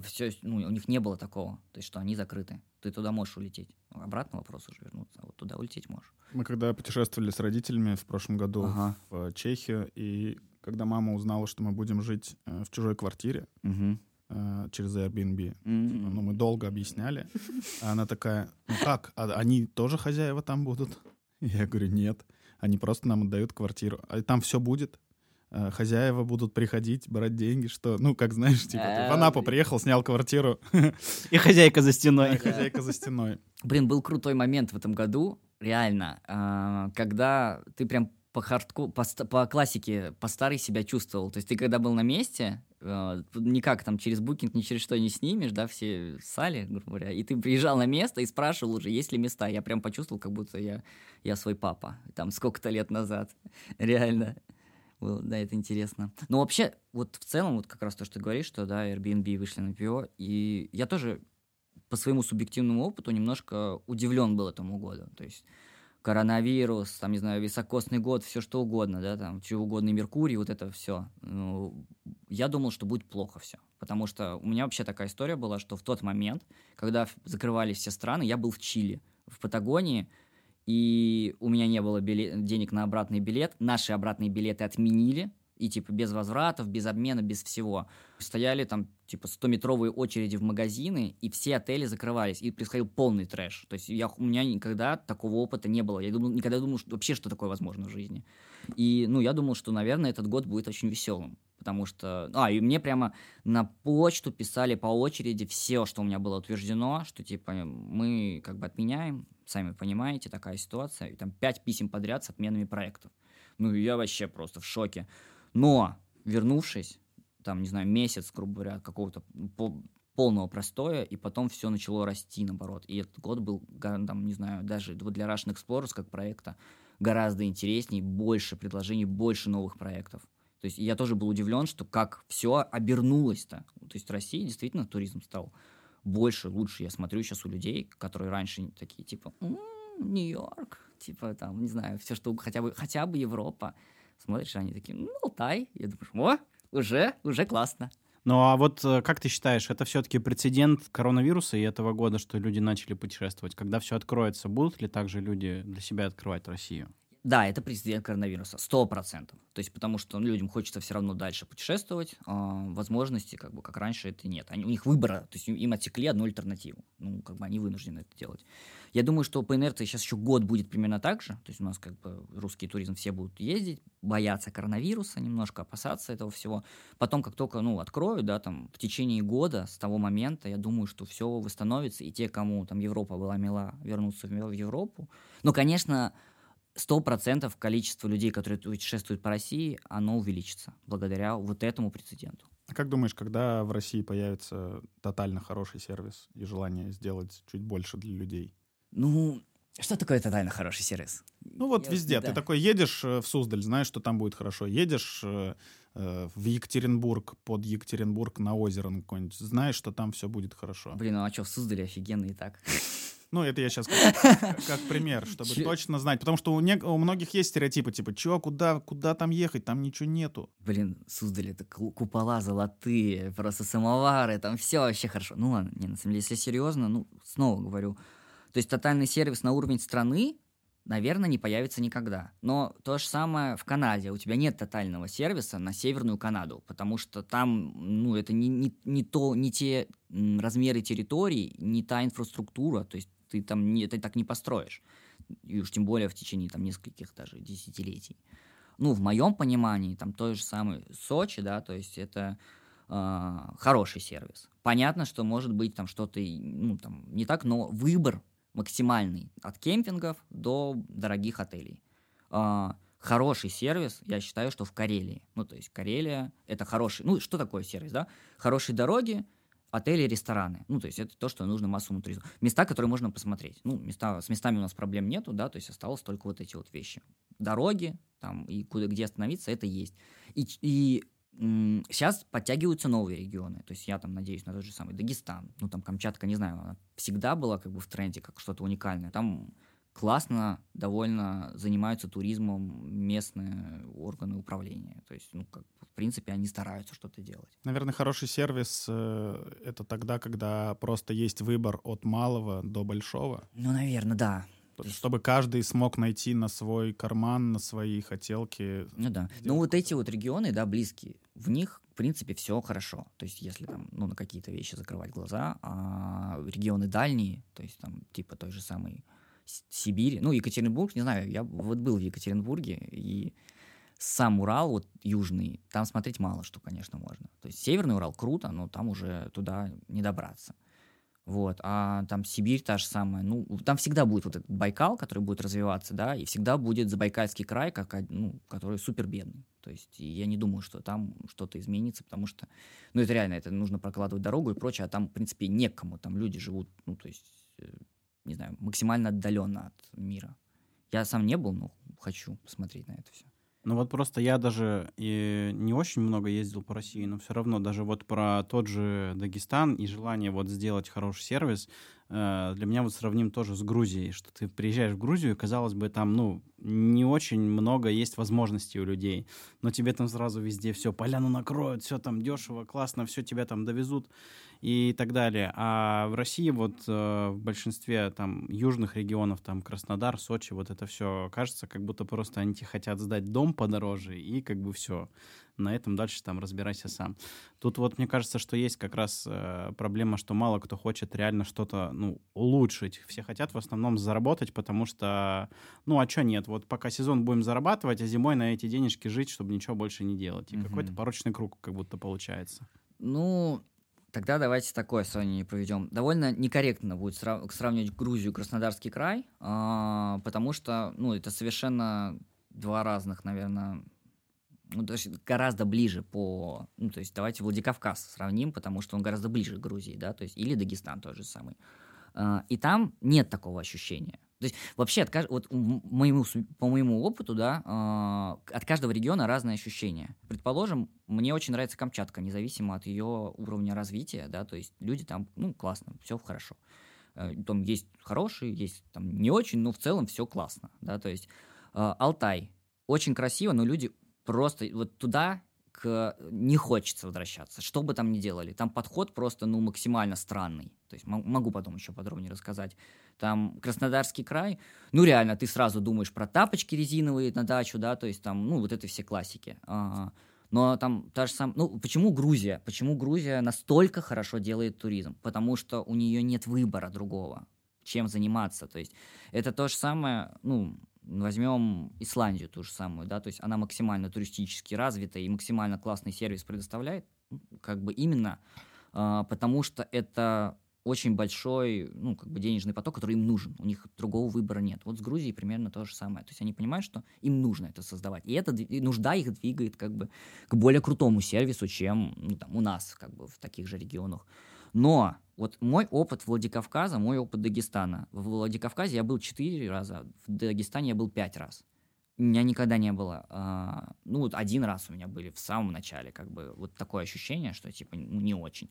Все, ну, у них не было такого, то есть что они закрыты. Ты туда можешь улететь. Обратно вопрос уже вернуться, а вот туда улететь можешь. Мы когда путешествовали с родителями в прошлом году ага. в э, Чехию, и когда мама узнала, что мы будем жить э, в чужой квартире, угу через Airbnb. Mm-hmm. Типа, ну, мы долго объясняли. А она такая, ну как, а они тоже хозяева там будут? Я говорю, нет. Они просто нам отдают квартиру. А там все будет. Э, хозяева будут приходить, брать деньги, что, ну, как знаешь, типа, ты в Анапу приехал, снял квартиру. И хозяйка за стеной. Хозяйка за стеной. Блин, был крутой момент в этом году, реально, а, когда ты прям по хардку, по, по классике, по старой себя чувствовал. То есть ты когда был на месте, э, никак там через букинг, ни через что не снимешь, да, все сали, грубо говоря, и ты приезжал на место и спрашивал уже, есть ли места. Я прям почувствовал, как будто я, я свой папа, там сколько-то лет назад. Реально. Было, да, это интересно. Но вообще, вот в целом, вот как раз то, что ты говоришь, что, да, Airbnb вышли на PO, и я тоже по своему субъективному опыту немножко удивлен был этому году. То есть коронавирус, там, не знаю, високосный год, все что угодно, да, там, чего угодно, Меркурий, вот это все. Ну, я думал, что будет плохо все. Потому что у меня вообще такая история была, что в тот момент, когда закрывались все страны, я был в Чили, в Патагонии, и у меня не было билет, денег на обратный билет. Наши обратные билеты отменили, и типа без возвратов, без обмена, без всего. Стояли там типа 100-метровые очереди в магазины, и все отели закрывались, и происходил полный трэш. То есть я, у меня никогда такого опыта не было. Я думал, никогда думал, что вообще что такое возможно в жизни. И, ну, я думал, что, наверное, этот год будет очень веселым. Потому что... А, и мне прямо на почту писали по очереди все, что у меня было утверждено, что, типа, мы как бы отменяем, сами понимаете, такая ситуация. И там пять писем подряд с отменами проектов. Ну, я вообще просто в шоке. Но, вернувшись, там, не знаю, месяц, грубо говоря, какого-то полного простоя, и потом все начало расти, наоборот. И этот год был, там, не знаю, даже для Russian Explorers как проекта гораздо интереснее, больше предложений, больше новых проектов. То есть я тоже был удивлен, что как все обернулось-то. То есть в России действительно туризм стал больше, лучше. Я смотрю сейчас у людей, которые раньше такие, типа, Нью-Йорк, типа там, не знаю, все что, хотя бы, хотя бы Европа. Смотришь, они такие, ну, Алтай. Я думаю, о, уже, уже классно. Ну а вот э, как ты считаешь, это все-таки прецедент коронавируса и этого года, что люди начали путешествовать? Когда все откроется, будут ли также люди для себя открывать Россию? Да, это президент коронавируса, сто процентов. То есть потому что ну, людям хочется все равно дальше путешествовать, а возможности, как бы, как раньше, это нет. Они, у них выбора, то есть им отсекли одну альтернативу. Ну, как бы они вынуждены это делать. Я думаю, что по инерции сейчас еще год будет примерно так же. То есть у нас как бы русский туризм все будут ездить, бояться коронавируса, немножко опасаться этого всего. Потом, как только, ну, откроют, да, там, в течение года, с того момента, я думаю, что все восстановится, и те, кому там Европа была мила, вернутся в Европу. Но, конечно, сто процентов количество людей, которые путешествуют по России, оно увеличится благодаря вот этому прецеденту. А как думаешь, когда в России появится тотально хороший сервис и желание сделать чуть больше для людей? Ну, что такое тотально хороший сервис? Ну вот Я, везде. Да. Ты такой едешь э, в Суздаль, знаешь, что там будет хорошо. Едешь э, в Екатеринбург, под Екатеринбург на озеро какой-нибудь, знаешь, что там все будет хорошо. Блин, ну а что, в Суздале офигенно и так. Ну, это я сейчас как, как пример, чтобы Че? точно знать. Потому что у, не, у многих есть стереотипы, типа, чё, куда, куда там ехать, там ничего нету. Блин, Суздаль, это купола золотые, просто самовары, там все вообще хорошо. Ну ладно, не, на самом деле, если серьезно, ну, снова говорю, то есть тотальный сервис на уровень страны, наверное, не появится никогда. Но то же самое в Канаде. У тебя нет тотального сервиса на Северную Канаду, потому что там, ну, это не, не, не, то, не те размеры территорий, не та инфраструктура, то есть ты там не, это так не построишь. И уж тем более в течение там нескольких даже десятилетий. Ну, в моем понимании, там той же самый Сочи, да, то есть это э, хороший сервис. Понятно, что может быть там что-то, ну, там, не так, но выбор максимальный от кемпингов до дорогих отелей. А, хороший сервис, я считаю, что в Карелии. Ну, то есть Карелия — это хороший... Ну, что такое сервис, да? Хорошие дороги, отели, рестораны. Ну, то есть это то, что нужно массовому туризму. Места, которые можно посмотреть. Ну, места, с местами у нас проблем нету, да, то есть осталось только вот эти вот вещи. Дороги, там, и куда, где остановиться, это есть. И, и Сейчас подтягиваются новые регионы. То есть я там надеюсь на тот же самый Дагестан. Ну, там Камчатка, не знаю, она всегда была как бы в тренде, как что-то уникальное. Там классно, довольно занимаются туризмом местные органы управления. То есть, ну, как, в принципе, они стараются что-то делать. Наверное, хороший сервис э, — это тогда, когда просто есть выбор от малого до большого. Ну, наверное, да. Чтобы каждый смог найти на свой карман, на свои хотелки. Ну да. Ну вот эти вот регионы, да, близкие, в них, в принципе, все хорошо. То есть если там, ну, на какие-то вещи закрывать глаза, а регионы дальние, то есть там типа той же самой Сибири, ну, Екатеринбург, не знаю, я вот был в Екатеринбурге, и сам Урал, вот южный, там смотреть мало что, конечно, можно. То есть Северный Урал круто, но там уже туда не добраться. Вот, а там Сибирь та же самая, ну, там всегда будет вот этот Байкал, который будет развиваться, да, и всегда будет Забайкальский край, как, ну, который супер бедный. То есть я не думаю, что там что-то изменится, потому что, ну, это реально, это нужно прокладывать дорогу и прочее, а там, в принципе, некому, там люди живут, ну, то есть, э, не знаю, максимально отдаленно от мира. Я сам не был, но хочу посмотреть на это все. Ну вот просто я даже и не очень много ездил по России, но все равно даже вот про тот же Дагестан и желание вот сделать хороший сервис, э, для меня вот сравним тоже с Грузией, что ты приезжаешь в Грузию, казалось бы, там, ну, не очень много есть возможностей у людей, но тебе там сразу везде все поляну накроют, все там дешево, классно, все тебя там довезут и так далее. А в России вот э, в большинстве там южных регионов, там Краснодар, Сочи, вот это все кажется, как будто просто они тебе хотят сдать дом подороже и как бы все. На этом дальше там разбирайся сам. Тут вот мне кажется, что есть как раз э, проблема, что мало кто хочет реально что-то ну, улучшить. Все хотят в основном заработать, потому что, ну а что нет, вот пока сезон будем зарабатывать, а зимой на эти денежки жить, чтобы ничего больше не делать. И угу. какой-то порочный круг как будто получается. Ну, Тогда давайте такое сравнение проведем. Довольно некорректно будет срав- сравнивать Грузию и Краснодарский край, э- потому что, ну, это совершенно два разных, наверное, ну, то есть гораздо ближе по, ну, то есть давайте Владикавказ сравним, потому что он гораздо ближе к Грузии, да, то есть или Дагестан тот же самый. Э- и там нет такого ощущения. То есть вообще от, вот моему, по моему опыту, да, э, от каждого региона разные ощущения. Предположим, мне очень нравится Камчатка, независимо от ее уровня развития, да, то есть люди там, ну, классно, все хорошо. Э, там есть хорошие, есть там не очень, но в целом все классно, да, то есть э, Алтай очень красиво, но люди просто вот туда к... не хочется возвращаться, что бы там ни делали. Там подход просто, ну, максимально странный. То есть могу потом еще подробнее рассказать там Краснодарский край, ну реально, ты сразу думаешь про тапочки резиновые на дачу, да, то есть там, ну вот это все классики. А, но там та же самая, ну почему Грузия? Почему Грузия настолько хорошо делает туризм? Потому что у нее нет выбора другого, чем заниматься. То есть это то же самое, ну, возьмем Исландию ту же самую, да, то есть она максимально туристически развита и максимально классный сервис предоставляет, как бы именно э, потому что это очень большой, ну, как бы денежный поток, который им нужен. У них другого выбора нет. Вот с Грузией примерно то же самое. То есть они понимают, что им нужно это создавать. И эта нужда их двигает как бы к более крутому сервису, чем ну, там, у нас как бы в таких же регионах. Но вот мой опыт Владикавказа, мой опыт Дагестана. В Владикавказе я был четыре раза, в Дагестане я был пять раз. У меня никогда не было, а, ну вот один раз у меня были в самом начале, как бы вот такое ощущение, что типа не очень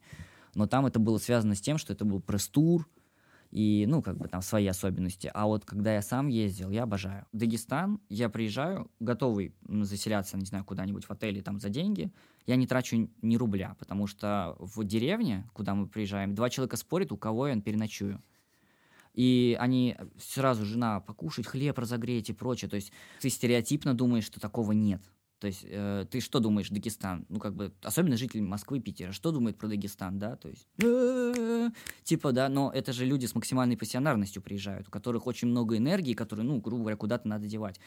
но там это было связано с тем, что это был пресс-тур, и, ну, как бы там свои особенности. А вот когда я сам ездил, я обожаю. Дагестан, я приезжаю, готовый заселяться, не знаю, куда-нибудь в отеле там за деньги, я не трачу ни рубля, потому что в деревне, куда мы приезжаем, два человека спорят, у кого я переночую. И они сразу жена покушать хлеб разогреть и прочее. То есть ты стереотипно думаешь, что такого нет. То есть э, ты что думаешь, Дагестан? Ну, как бы, особенно жители Москвы, Питера, что думают про Дагестан, да? То есть, типа, да, но это же люди с максимальной пассионарностью приезжают, у которых очень много энергии, которые, ну, грубо говоря, куда-то надо девать.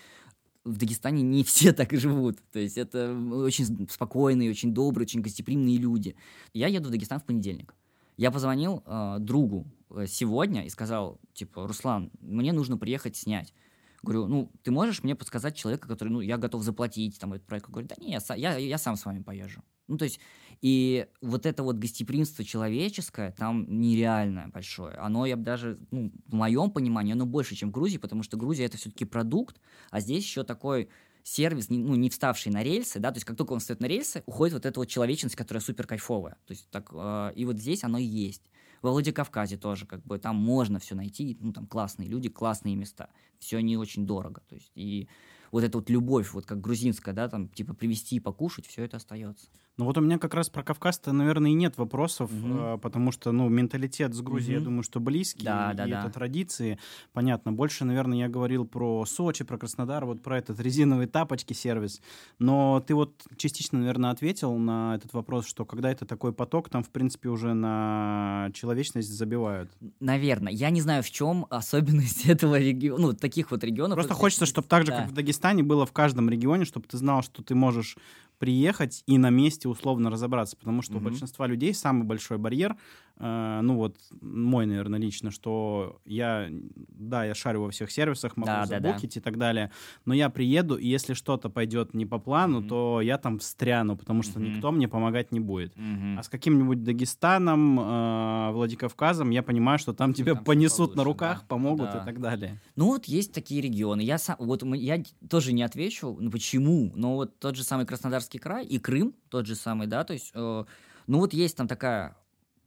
В Дагестане не все так и живут. То есть это очень спокойные, очень добрые, очень гостеприимные люди. Я еду в Дагестан в понедельник. Я позвонил э, другу э, сегодня и сказал, типа, Руслан, мне нужно приехать снять. Говорю, ну, ты можешь мне подсказать человека, который, ну, я готов заплатить там этот проект? Говорит, да не, я, я, я сам с вами поезжу. Ну, то есть, и вот это вот гостеприимство человеческое там нереально большое. Оно, я бы даже, ну, в моем понимании, оно больше, чем в Грузии, потому что Грузия это все-таки продукт, а здесь еще такой сервис, ну, не вставший на рельсы, да, то есть как только он встает на рельсы, уходит вот эта вот человечность, которая супер кайфовая. То есть так, э, и вот здесь оно есть. Владикавказе тоже, как бы, там можно все найти, ну, там классные люди, классные места. Все не очень дорого. То есть, и вот эта вот любовь, вот как грузинская, да, там, типа, привезти и покушать, все это остается. Ну вот у меня как раз про Кавказ-то, наверное, и нет вопросов, угу. потому что, ну, менталитет с Грузией, угу. я думаю, что близкий, да, и да, это да. традиции, понятно. Больше, наверное, я говорил про Сочи, про Краснодар, вот про этот резиновые тапочки сервис. Но ты вот частично, наверное, ответил на этот вопрос, что когда это такой поток, там, в принципе, уже на человечность забивают. Наверное. Я не знаю, в чем особенность этого региона, ну, таких вот регионов. Просто хочется, чтобы так же, да. как в Дагестане, было в каждом регионе, чтобы ты знал, что ты можешь приехать и на месте условно разобраться, потому что mm-hmm. у большинства людей самый большой барьер, ну вот мой, наверное, лично, что я, да, я шарю во всех сервисах, могу да, забукить да, да. и так далее, но я приеду, и если что-то пойдет не по плану, mm-hmm. то я там встряну, потому что mm-hmm. никто мне помогать не будет. Mm-hmm. А с каким-нибудь Дагестаном, э, Владикавказом я понимаю, что там тебя там понесут получше, на руках, да. помогут да. и так далее. Ну вот есть такие регионы. Я сам, вот я тоже не отвечу, ну почему, но вот тот же самый Краснодар Краснодарский край и Крым тот же самый, да, то есть, э, ну вот есть там такая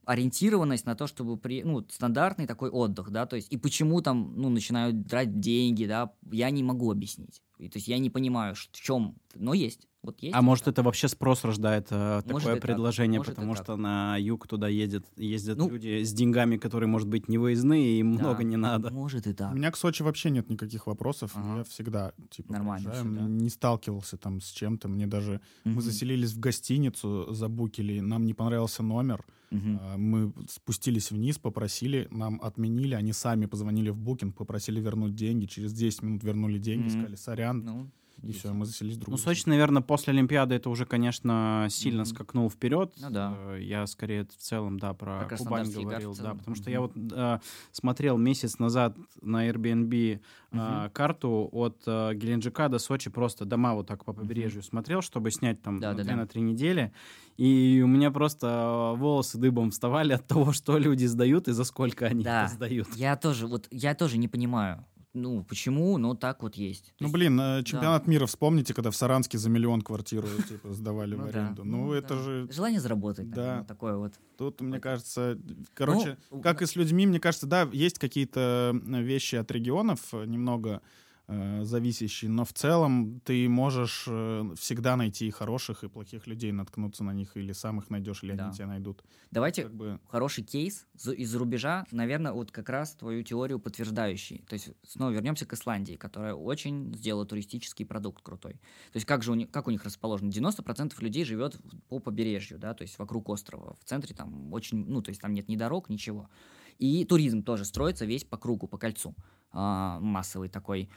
ориентированность на то, чтобы при, ну, стандартный такой отдых, да, то есть, и почему там, ну, начинают тратить деньги, да, я не могу объяснить. И, то есть я не понимаю, в чем, но есть. Вот есть а может, так. это вообще спрос рождает э, такое предложение, так. потому что так. на юг туда едет, ездят ну, люди с деньгами, которые, может быть, не выездные, и им да, много не надо. Может и так. У меня к Сочи вообще нет никаких вопросов. Ага. Я всегда, типа, Нормально все, да? не сталкивался там с чем-то. Мне даже... Угу. Мы заселились в гостиницу, забукили, нам не понравился номер. Угу. Мы спустились вниз, попросили, нам отменили, они сами позвонили в букинг, попросили вернуть деньги, через 10 минут вернули деньги, угу. сказали, сорян, ну, и все, мы заселились друг Ну, Сочи, наверное, после Олимпиады это уже, конечно, сильно mm-hmm. скакнул вперед. Ну да. Э, я скорее в целом, да, про как Кубань говорил, да, потому mm-hmm. что я вот э, смотрел месяц назад на Airbnb э, mm-hmm. карту от э, Геленджика до Сочи, просто дома вот так по побережью mm-hmm. смотрел, чтобы снять там да, на да, 2-3 недели. И у меня просто волосы дыбом вставали от того, что люди сдают и за сколько они да. это сдают. Я тоже, вот, я тоже не понимаю ну, почему, но так вот есть. Ну, блин, чемпионат да. мира вспомните, когда в Саранске за миллион квартиру, типа, сдавали в ну аренду. Ну, ну это же... Желание заработать, да. такое вот. Тут, мне кажется, короче, ну, как и с людьми, мне кажется, да, есть какие-то вещи от регионов немного э, зависящий, но в целом ты можешь э, всегда найти хороших и плохих людей, наткнуться на них, или сам их найдешь, или да. они тебя найдут. Давайте как бы... хороший кейс из-за рубежа, наверное, вот как раз твою теорию подтверждающий. То есть снова вернемся к Исландии, которая очень сделала туристический продукт крутой. То есть как же у них, как у них расположено? 90% людей живет по побережью, да, то есть вокруг острова. В центре там очень, ну, то есть там нет ни дорог, ничего. И туризм тоже строится весь по кругу, по кольцу. А, массовый такой.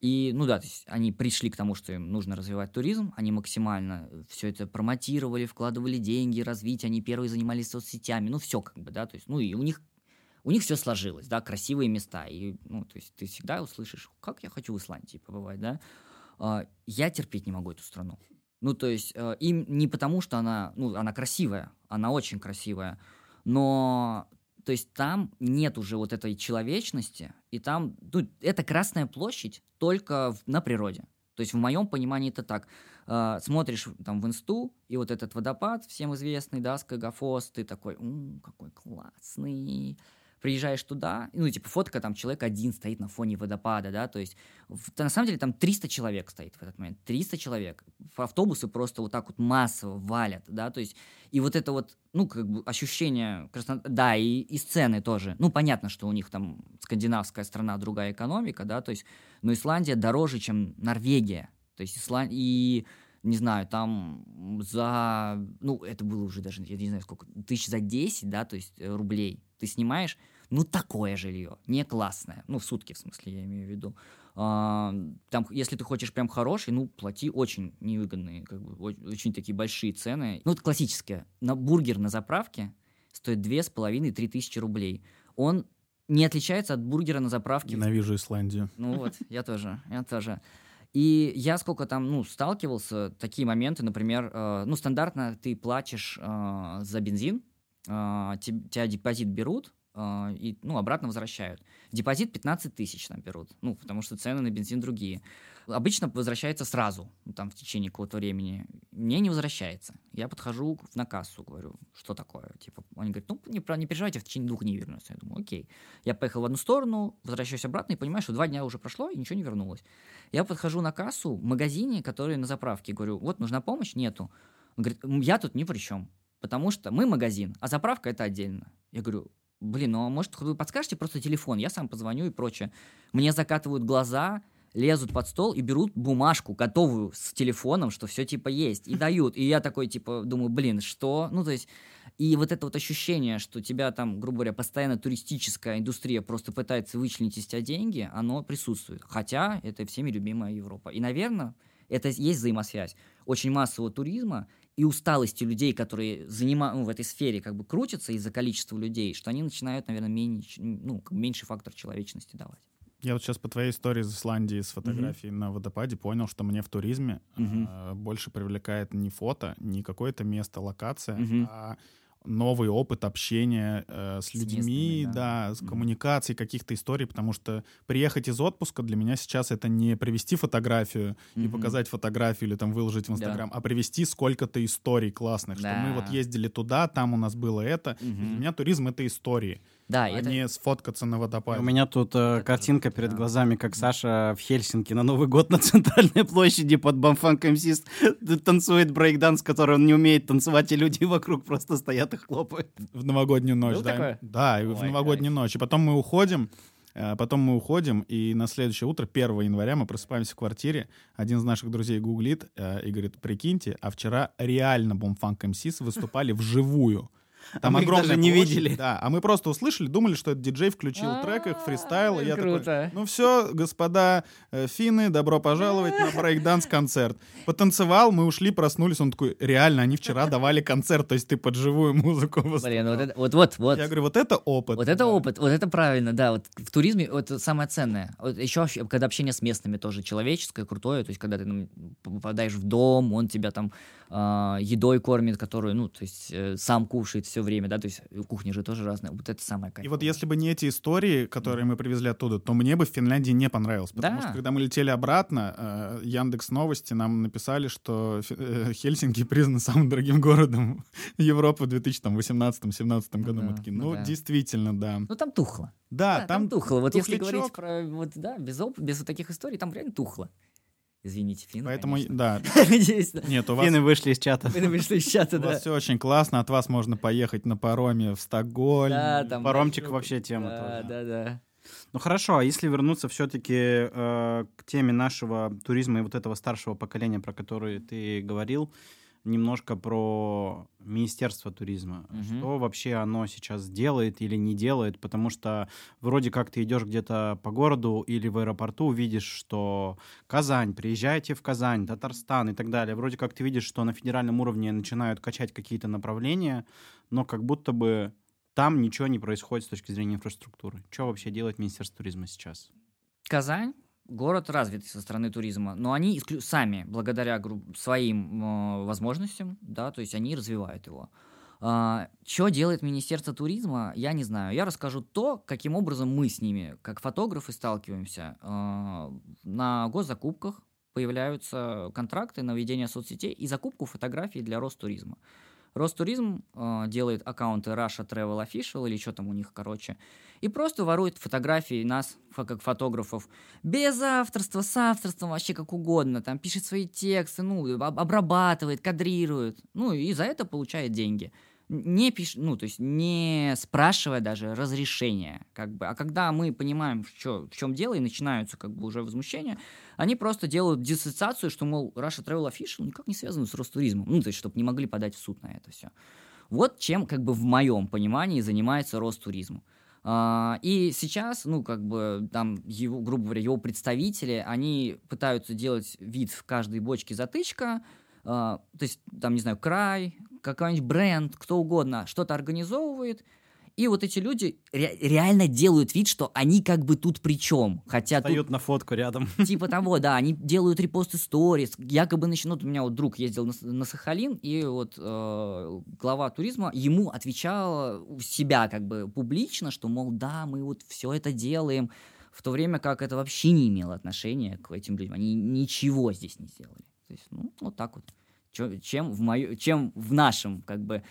И, ну да, то есть они пришли к тому, что им нужно развивать туризм, они максимально все это промотировали, вкладывали деньги, развитие, они первые занимались соцсетями, ну все как бы, да, то есть, ну и у них у них все сложилось, да, красивые места, и, ну, то есть ты всегда услышишь, как я хочу в Исландии побывать, да, а, я терпеть не могу эту страну. Ну, то есть э, им не потому, что она, ну, она красивая, она очень красивая, но то есть там нет уже вот этой человечности, и там, ну, это Красная площадь только в, на природе. То есть в моем понимании это так. Э, смотришь там в инсту, и вот этот водопад, всем известный, да, Скагафос, ты такой, м-м, какой классный, приезжаешь туда, ну, типа, фотка, там, человек один стоит на фоне водопада, да, то есть, в, на самом деле, там 300 человек стоит в этот момент, 300 человек, автобусы просто вот так вот массово валят, да, то есть, и вот это вот, ну, как бы ощущение, красно... да, и, и сцены тоже, ну, понятно, что у них там скандинавская страна, другая экономика, да, то есть, но Исландия дороже, чем Норвегия, то есть, Исланд... и не знаю, там за, ну, это было уже даже, я не знаю сколько, тысяч за 10, да, то есть э, рублей, ты снимаешь, ну, такое жилье, не классное, ну, в сутки, в смысле, я имею в виду. А, там, если ты хочешь прям хороший, ну, плати очень невыгодные, как бы, очень такие большие цены. Ну, это классическое. На бургер на заправке стоит 2,5-3 тысячи рублей. Он не отличается от бургера на заправке. Ненавижу Исландию. Ну вот, я тоже, я тоже. И я сколько там, ну, сталкивался, такие моменты, например, э, ну, стандартно ты платишь э, за бензин, тебя депозит берут, э, и, ну, обратно возвращают. Депозит 15 тысяч там берут, ну, потому что цены на бензин другие обычно возвращается сразу, ну, там, в течение какого-то времени. Мне не возвращается. Я подхожу на кассу, говорю, что такое? Типа, они говорят, ну, не, не переживайте, в течение двух дней вернется. Я думаю, окей. Я поехал в одну сторону, возвращаюсь обратно и понимаю, что два дня уже прошло, и ничего не вернулось. Я подхожу на кассу в магазине, который на заправке, говорю, вот, нужна помощь? Нету. Он говорит, я тут ни при чем, потому что мы магазин, а заправка это отдельно. Я говорю, блин, ну, а может, вы подскажете просто телефон, я сам позвоню и прочее. Мне закатывают глаза, лезут под стол и берут бумажку готовую с телефоном, что все типа есть, и дают. И я такой типа думаю, блин, что? Ну, то есть, и вот это вот ощущение, что тебя там, грубо говоря, постоянно туристическая индустрия просто пытается вычленить из тебя деньги, оно присутствует. Хотя это всеми любимая Европа. И, наверное, это есть взаимосвязь очень массового туризма и усталости людей, которые занима... ну, в этой сфере как бы крутятся из-за количества людей, что они начинают, наверное, меньше, ну, меньший фактор человечности давать. Я вот сейчас по твоей истории из Исландии с фотографией mm-hmm. на водопаде понял, что мне в туризме mm-hmm. э, больше привлекает не фото, не какое-то место, локация, mm-hmm. а новый опыт общения э, с, с людьми, местными, да. да, с mm-hmm. коммуникацией каких-то историй, потому что приехать из отпуска для меня сейчас это не привести фотографию mm-hmm. и показать фотографию или там выложить в Инстаграм, да. а привести сколько-то историй классных, да. что мы вот ездили туда, там у нас было это. Mm-hmm. Для меня туризм — это истории. Да, а это... не сфоткаться на водопаде. У меня тут э, картинка перед да. глазами, как Саша в Хельсинки на Новый год на центральной площади под Бамфанк МС танцует брейкданс, который он не умеет танцевать, и люди вокруг просто стоят и хлопают. В новогоднюю ночь, Был да? Такое? Да, Ой, в новогоднюю кайф. ночь. И потом мы уходим, э, Потом мы уходим, и на следующее утро, 1 января, мы просыпаемся в квартире. Один из наших друзей гуглит э, и говорит, прикиньте, а вчера реально Бомфанк МСИС выступали вживую. Там а огромные не видели. Да, а мы просто услышали, думали, что это диджей включил трек, их фристайл, и я такой, ну все, господа э, финны, добро пожаловать на брейкданс-концерт. Потанцевал, мы ушли, проснулись, он такой, реально, они вчера давали концерт, то есть ты под живую музыку Блин, вот это, вот, вот, вот. Я говорю, вот это опыт. Вот это опыт, вот это правильно, да, вот в туризме вот самое ценное. Вот еще, когда общение с местными тоже человеческое, крутое, то есть когда ты ну, попадаешь в дом, он тебя там э, едой кормит, которую, ну, то есть э, сам кушает, все время, да, то есть кухня же тоже разная. Вот это самое кайфовое. И вот если бы не эти истории, которые мы привезли оттуда, то мне бы в Финляндии не понравилось, потому да. что когда мы летели обратно, э, Яндекс Новости нам написали, что э, Хельсинки признан самым дорогим городом Европы в 2018-2017 году. Ну, мы такие, ну, ну да. действительно, да. Ну там тухло. Да, да там, там тухло. Вот тухлячок. если говорить про, вот, да, без, оп- без вот таких историй, там реально тухло. Извините, финны, Поэтому, конечно. да. Нет, у вас... Финны вышли из чата. Финны вышли из чата, да. У вас все очень классно, от вас можно поехать на пароме в Стокгольм. Да, там... Паромчик вообще тема да, Да, да, Ну хорошо, а если вернуться все-таки э, к теме нашего туризма и вот этого старшего поколения, про который ты говорил, немножко про Министерство туризма. Угу. Что вообще оно сейчас делает или не делает? Потому что вроде как ты идешь где-то по городу или в аэропорту, видишь, что Казань, приезжайте в Казань, Татарстан и так далее. Вроде как ты видишь, что на федеральном уровне начинают качать какие-то направления, но как будто бы там ничего не происходит с точки зрения инфраструктуры. Что вообще делает Министерство туризма сейчас? Казань город развитый со стороны туризма, но они исклю... сами, благодаря своим э, возможностям, да, то есть они развивают его. А, что делает Министерство туризма, я не знаю. Я расскажу то, каким образом мы с ними, как фотографы, сталкиваемся. А, на госзакупках появляются контракты на ведение соцсетей и закупку фотографий для Ростуризма. Ростуризм э, делает аккаунты Russia Travel Official или что там у них, короче, и просто ворует фотографии нас, как фотографов, без авторства, с авторством, вообще как угодно, там пишет свои тексты, ну, обрабатывает, кадрирует, ну, и за это получает деньги не пиш, ну, то есть не спрашивая даже разрешения, как бы. А когда мы понимаем, что, в чем дело, и начинаются как бы уже возмущения, они просто делают диссоциацию, что, мол, Russia Travel Official никак не связано с Ростуризмом. Ну, то есть, чтобы не могли подать в суд на это все. Вот чем, как бы, в моем понимании занимается Ростуризм. Uh, и сейчас, ну, как бы, там, его, грубо говоря, его представители, они пытаются делать вид в каждой бочке затычка, то есть, там, не знаю, край, какой-нибудь бренд, кто угодно что-то организовывает, и вот эти люди ре- реально делают вид, что они как бы тут при чем. Хотя Встают тут... на фотку рядом. Типа того, да, они делают репосты сторис, якобы начнут... У меня вот друг ездил на, на Сахалин, и вот э, глава туризма ему отвечал у себя как бы публично, что, мол, да, мы вот все это делаем, в то время как это вообще не имело отношения к этим людям. Они ничего здесь не сделали. То есть, ну, вот так вот. Чем в, мою, чем в нашем как бы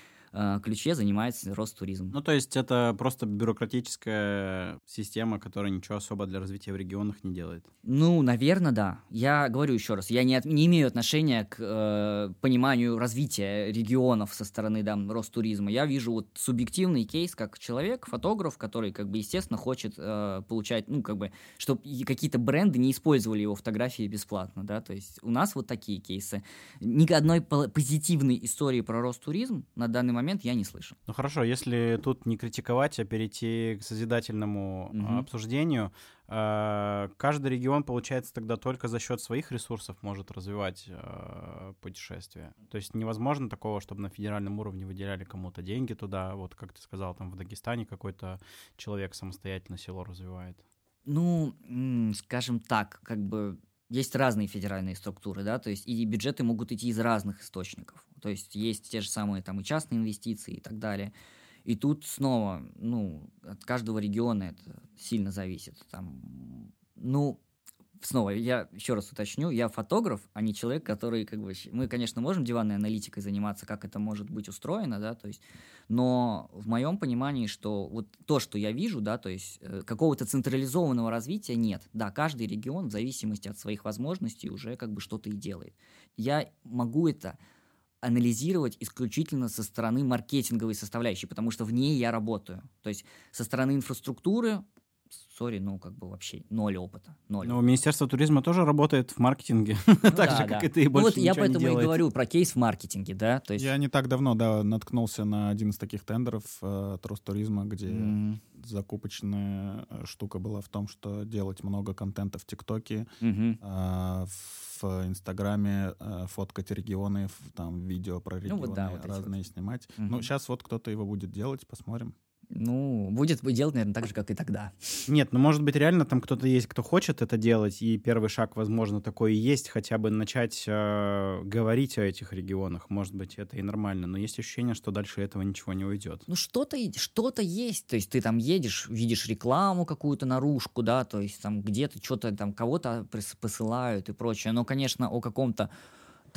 ключе занимается Ростуризм. Ну, то есть это просто бюрократическая система, которая ничего особо для развития в регионах не делает? Ну, наверное, да. Я говорю еще раз, я не, от, не имею отношения к э, пониманию развития регионов со стороны да, Ростуризма. Я вижу вот субъективный кейс как человек, фотограф, который, как бы, естественно, хочет э, получать, ну, как бы, чтобы какие-то бренды не использовали его фотографии бесплатно, да, то есть у нас вот такие кейсы. Ни одной позитивной истории про Ростуризм на данный момент я не слышал. Ну хорошо, если тут не критиковать, а перейти к созидательному угу. обсуждению, э, каждый регион, получается, тогда только за счет своих ресурсов может развивать э, путешествия. То есть невозможно такого, чтобы на федеральном уровне выделяли кому-то деньги туда. Вот как ты сказал, там в Дагестане какой-то человек самостоятельно село развивает. Ну, скажем так, как бы есть разные федеральные структуры, да, то есть и бюджеты могут идти из разных источников. То есть есть те же самые там и частные инвестиции и так далее. И тут снова, ну, от каждого региона это сильно зависит. Там, ну, снова, я еще раз уточню, я фотограф, а не человек, который, как бы, мы, конечно, можем диванной аналитикой заниматься, как это может быть устроено, да, то есть, но в моем понимании, что вот то, что я вижу, да, то есть э, какого-то централизованного развития нет. Да, каждый регион в зависимости от своих возможностей уже как бы что-то и делает. Я могу это анализировать исключительно со стороны маркетинговой составляющей, потому что в ней я работаю. То есть со стороны инфраструктуры сори, ну, как бы вообще ноль опыта. Ноль. Ну, Министерство туризма тоже работает в маркетинге, ну, так да, же, да. как и ты, и больше ну, вот я поэтому и говорю про кейс в маркетинге, да, то есть... Я не так давно, да, наткнулся на один из таких тендеров э, от Ростуризма, где mm-hmm. закупочная э, штука была в том, что делать много контента в ТикТоке, mm-hmm. э, в Инстаграме э, фоткать регионы, там видео про регионы ну, вот, да, вот разные вот. снимать. Mm-hmm. Ну, сейчас вот кто-то его будет делать, посмотрим. Ну, будет делать, наверное, так же, как и тогда. Нет, ну, может быть, реально там кто-то есть, кто хочет это делать, и первый шаг, возможно, такой и есть, хотя бы начать э, говорить о этих регионах. Может быть, это и нормально, но есть ощущение, что дальше этого ничего не уйдет. Ну, что-то что есть, то есть ты там едешь, видишь рекламу какую-то наружку, да, то есть там где-то что-то там кого-то посылают и прочее, но, конечно, о каком-то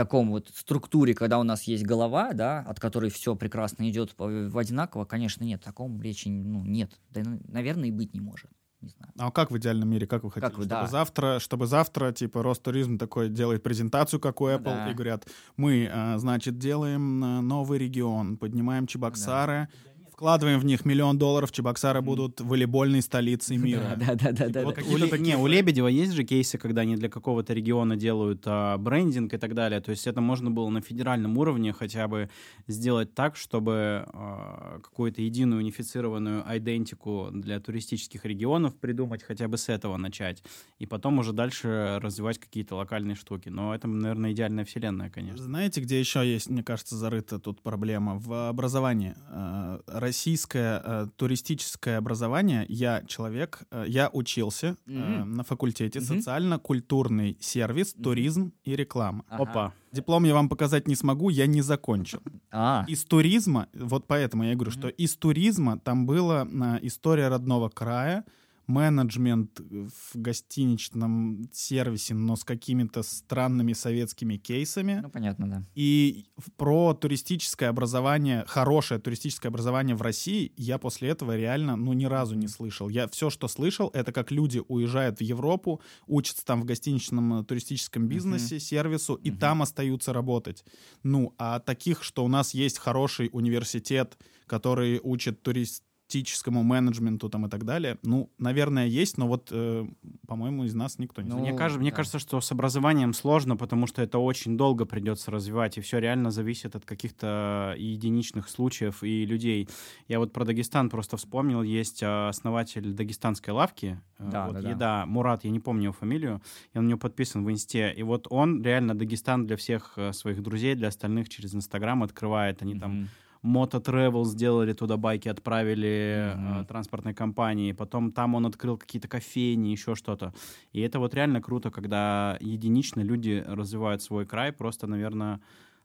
таком вот структуре, когда у нас есть голова, да, от которой все прекрасно идет в одинаково, конечно, нет, таком речи ну, нет. Да, наверное, и быть не может. Не знаю. А как в идеальном мире, как вы хотите? Как вы, чтобы, да. завтра, чтобы завтра, типа, Ростуризм такой делает презентацию, как у Apple, да. и говорят, мы, а, значит, делаем а, новый регион, поднимаем Чебоксары, да вкладываем в них миллион долларов, Чебоксары будут волейбольной столицей мира. Да, да, да, да. У, не, у Лебедева есть же кейсы, когда они для какого-то региона делают а, брендинг и так далее. То есть это можно было на федеральном уровне хотя бы сделать так, чтобы а, какую-то единую унифицированную идентику для туристических регионов придумать, хотя бы с этого начать. И потом уже дальше развивать какие-то локальные штуки. Но это, наверное, идеальная вселенная, конечно. Знаете, где еще есть, мне кажется, зарыта тут проблема? В образовании а, российское э, туристическое образование, я человек, э, я учился mm-hmm. э, на факультете mm-hmm. социально-культурный сервис, mm-hmm. туризм и реклама. Ага. Опа. Диплом я вам показать не смогу, я не закончил. А. Из туризма, вот поэтому я говорю, mm-hmm. что из туризма там была э, история родного края, менеджмент в гостиничном сервисе, но с какими-то странными советскими кейсами. Ну, понятно, да. И про туристическое образование, хорошее туристическое образование в России я после этого реально, ну, ни разу не слышал. Я все, что слышал, это как люди уезжают в Европу, учатся там в гостиничном э, туристическом бизнесе, uh-huh. сервису, и uh-huh. там остаются работать. Ну, а таких, что у нас есть хороший университет, который учит турист тактическому менеджменту там и так далее. Ну, наверное, есть, но вот, э, по-моему, из нас никто не ну, мне, кажется, да. мне кажется, что с образованием сложно, потому что это очень долго придется развивать, и все реально зависит от каких-то единичных случаев и людей. Я вот про Дагестан просто вспомнил, есть а, основатель дагестанской лавки, э, да, вот, да, еда, да. Мурат, я не помню его фамилию, и он у него подписан в инсте, и вот он реально Дагестан для всех э, своих друзей, для остальных через Инстаграм открывает, они mm-hmm. там Moto Travel сделали туда байки, отправили mm-hmm. э, транспортной компании. Потом там он открыл какие-то кофейни, еще что-то. И это вот реально круто, когда единично люди развивают свой край. Просто, наверное,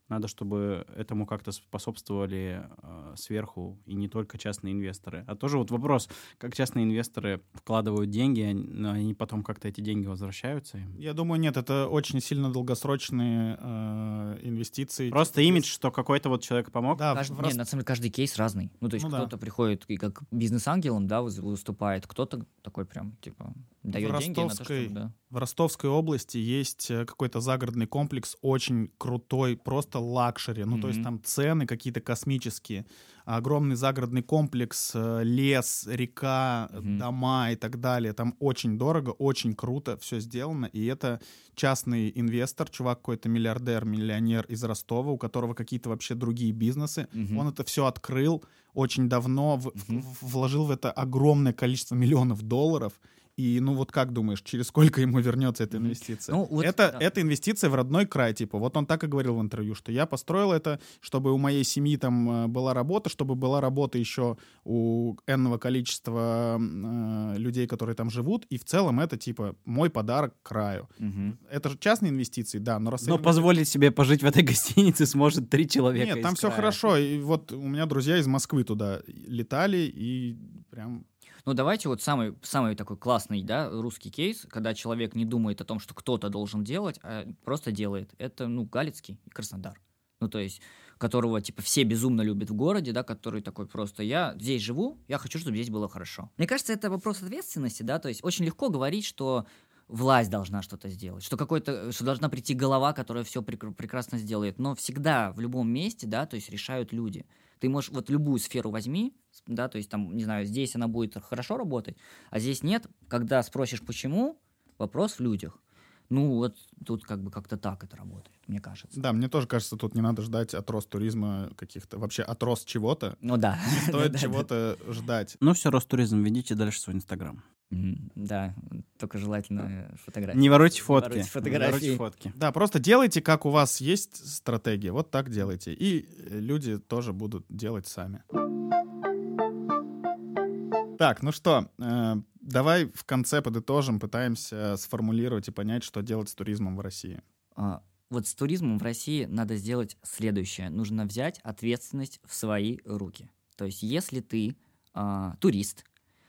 надо, чтобы этому как-то способствовали э, сверху и не только частные инвесторы. А тоже вот вопрос, как частные инвесторы вкладывают деньги, они, они потом как-то эти деньги возвращаются? Я думаю, нет, это очень сильно долгосрочные э, инвестиции. Просто имидж, что какой-то вот человек помог? Да, каждый, в... нет, на самом деле каждый кейс разный. Ну, то есть ну, кто-то да. приходит и как бизнес-ангелом, да, выступает, кто-то такой прям, типа, дает в деньги на то, чтобы, да. В Ростовской области есть э, какой-то загородный комплекс, очень крутой, просто luxury. Ну, mm-hmm. то есть там цены какие-то космические. Огромный загородный комплекс, э, лес, река, mm-hmm. дома и так далее. Там очень дорого, очень круто все сделано. И это частный инвестор, чувак какой-то миллиардер, миллионер из Ростова, у которого какие-то вообще другие бизнесы. Mm-hmm. Он это все открыл очень давно, в, mm-hmm. в, вложил в это огромное количество миллионов долларов и, ну, вот как думаешь, через сколько ему вернется эта инвестиция? Ну, вот, это, да. это инвестиция в родной край, типа. Вот он так и говорил в интервью, что я построил это, чтобы у моей семьи там э, была работа, чтобы была работа еще у энного количества э, людей, которые там живут. И в целом это, типа, мой подарок краю. Угу. Это же частные инвестиции, да, но раз... Но позволить себе пожить в этой гостинице сможет три человека Нет, там все края. хорошо. И вот у меня друзья из Москвы туда летали, и прям ну, давайте вот самый, самый такой классный, да, русский кейс, когда человек не думает о том, что кто-то должен делать, а просто делает. Это, ну, Галицкий и Краснодар. Ну, то есть, которого, типа, все безумно любят в городе, да, который такой просто, я здесь живу, я хочу, чтобы здесь было хорошо. Мне кажется, это вопрос ответственности, да, то есть очень легко говорить, что власть должна что-то сделать, что какой-то, что должна прийти голова, которая все прек- прекрасно сделает. Но всегда в любом месте, да, то есть решают люди. Ты можешь вот любую сферу возьми, да, то есть там, не знаю, здесь она будет хорошо работать, а здесь нет. Когда спросишь почему, вопрос в людях. Ну, вот тут как бы как-то так это работает, мне кажется. Да, мне тоже кажется, тут не надо ждать от рост туризма каких-то, вообще от рост чего-то. Ну да. Не стоит чего-то ждать. Ну все, Ростуризм, ведите дальше свой Инстаграм. Да, только желательно фотографии. Не воруйте фотки. Воруйте фотографии. Не воруйте фотки. Да, просто делайте, как у вас есть стратегия. Вот так делайте. И люди тоже будут делать сами. Так, ну что, э, давай в конце подытожим, пытаемся сформулировать и понять, что делать с туризмом в России. А, вот с туризмом в России надо сделать следующее. Нужно взять ответственность в свои руки. То есть, если ты а, турист,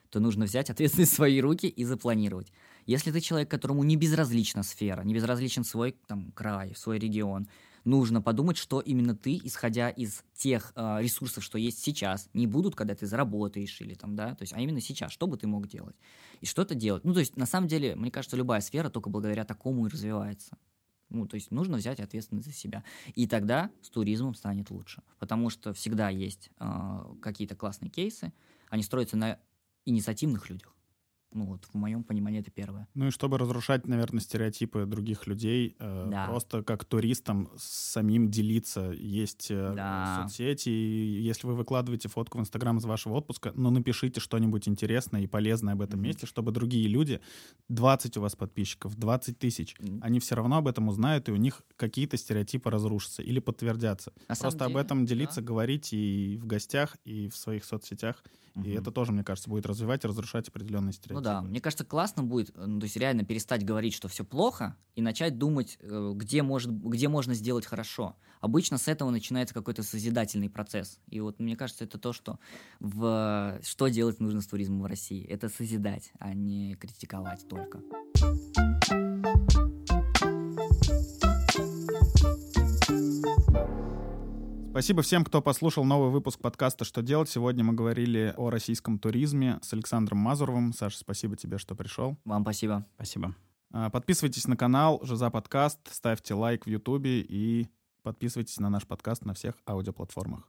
то нужно взять ответственность в свои руки и запланировать. Если ты человек, которому не безразлична сфера, не безразличен свой там, край, свой регион, нужно подумать, что именно ты, исходя из тех э, ресурсов, что есть сейчас, не будут, когда ты заработаешь или там, да, то есть, а именно сейчас, что бы ты мог делать и что-то делать. Ну, то есть, на самом деле, мне кажется, любая сфера только благодаря такому и развивается. Ну, то есть нужно взять ответственность за себя. И тогда с туризмом станет лучше. Потому что всегда есть э, какие-то классные кейсы. Они строятся на инициативных людях. Ну вот, в моем понимании это первое. Ну и чтобы разрушать, наверное, стереотипы других людей, э, да. просто как туристам самим делиться. Есть э, да. соцсети, и если вы выкладываете фотку в Инстаграм из вашего отпуска, ну напишите что-нибудь интересное и полезное об этом mm-hmm. месте, чтобы другие люди, 20 у вас подписчиков, 20 тысяч, mm-hmm. они все равно об этом узнают, и у них какие-то стереотипы разрушатся или подтвердятся. На просто об этом делиться, да. говорить и в гостях, и в своих соцсетях. Mm-hmm. И это тоже, мне кажется, будет развивать и разрушать определенные стереотипы. Ну да, мне кажется, классно будет, э, ну, то есть реально перестать говорить, что все плохо, и начать думать, э, где, может, где можно сделать хорошо. Обычно с этого начинается какой-то созидательный процесс. И вот мне кажется, это то, что, в, что делать нужно с туризмом в России. Это созидать, а не критиковать только. Спасибо всем, кто послушал новый выпуск подкаста «Что делать?». Сегодня мы говорили о российском туризме с Александром Мазуровым. Саша, спасибо тебе, что пришел. Вам спасибо. Спасибо. А, подписывайтесь на канал «Жиза подкаст», ставьте лайк в Ютубе и подписывайтесь на наш подкаст на всех аудиоплатформах.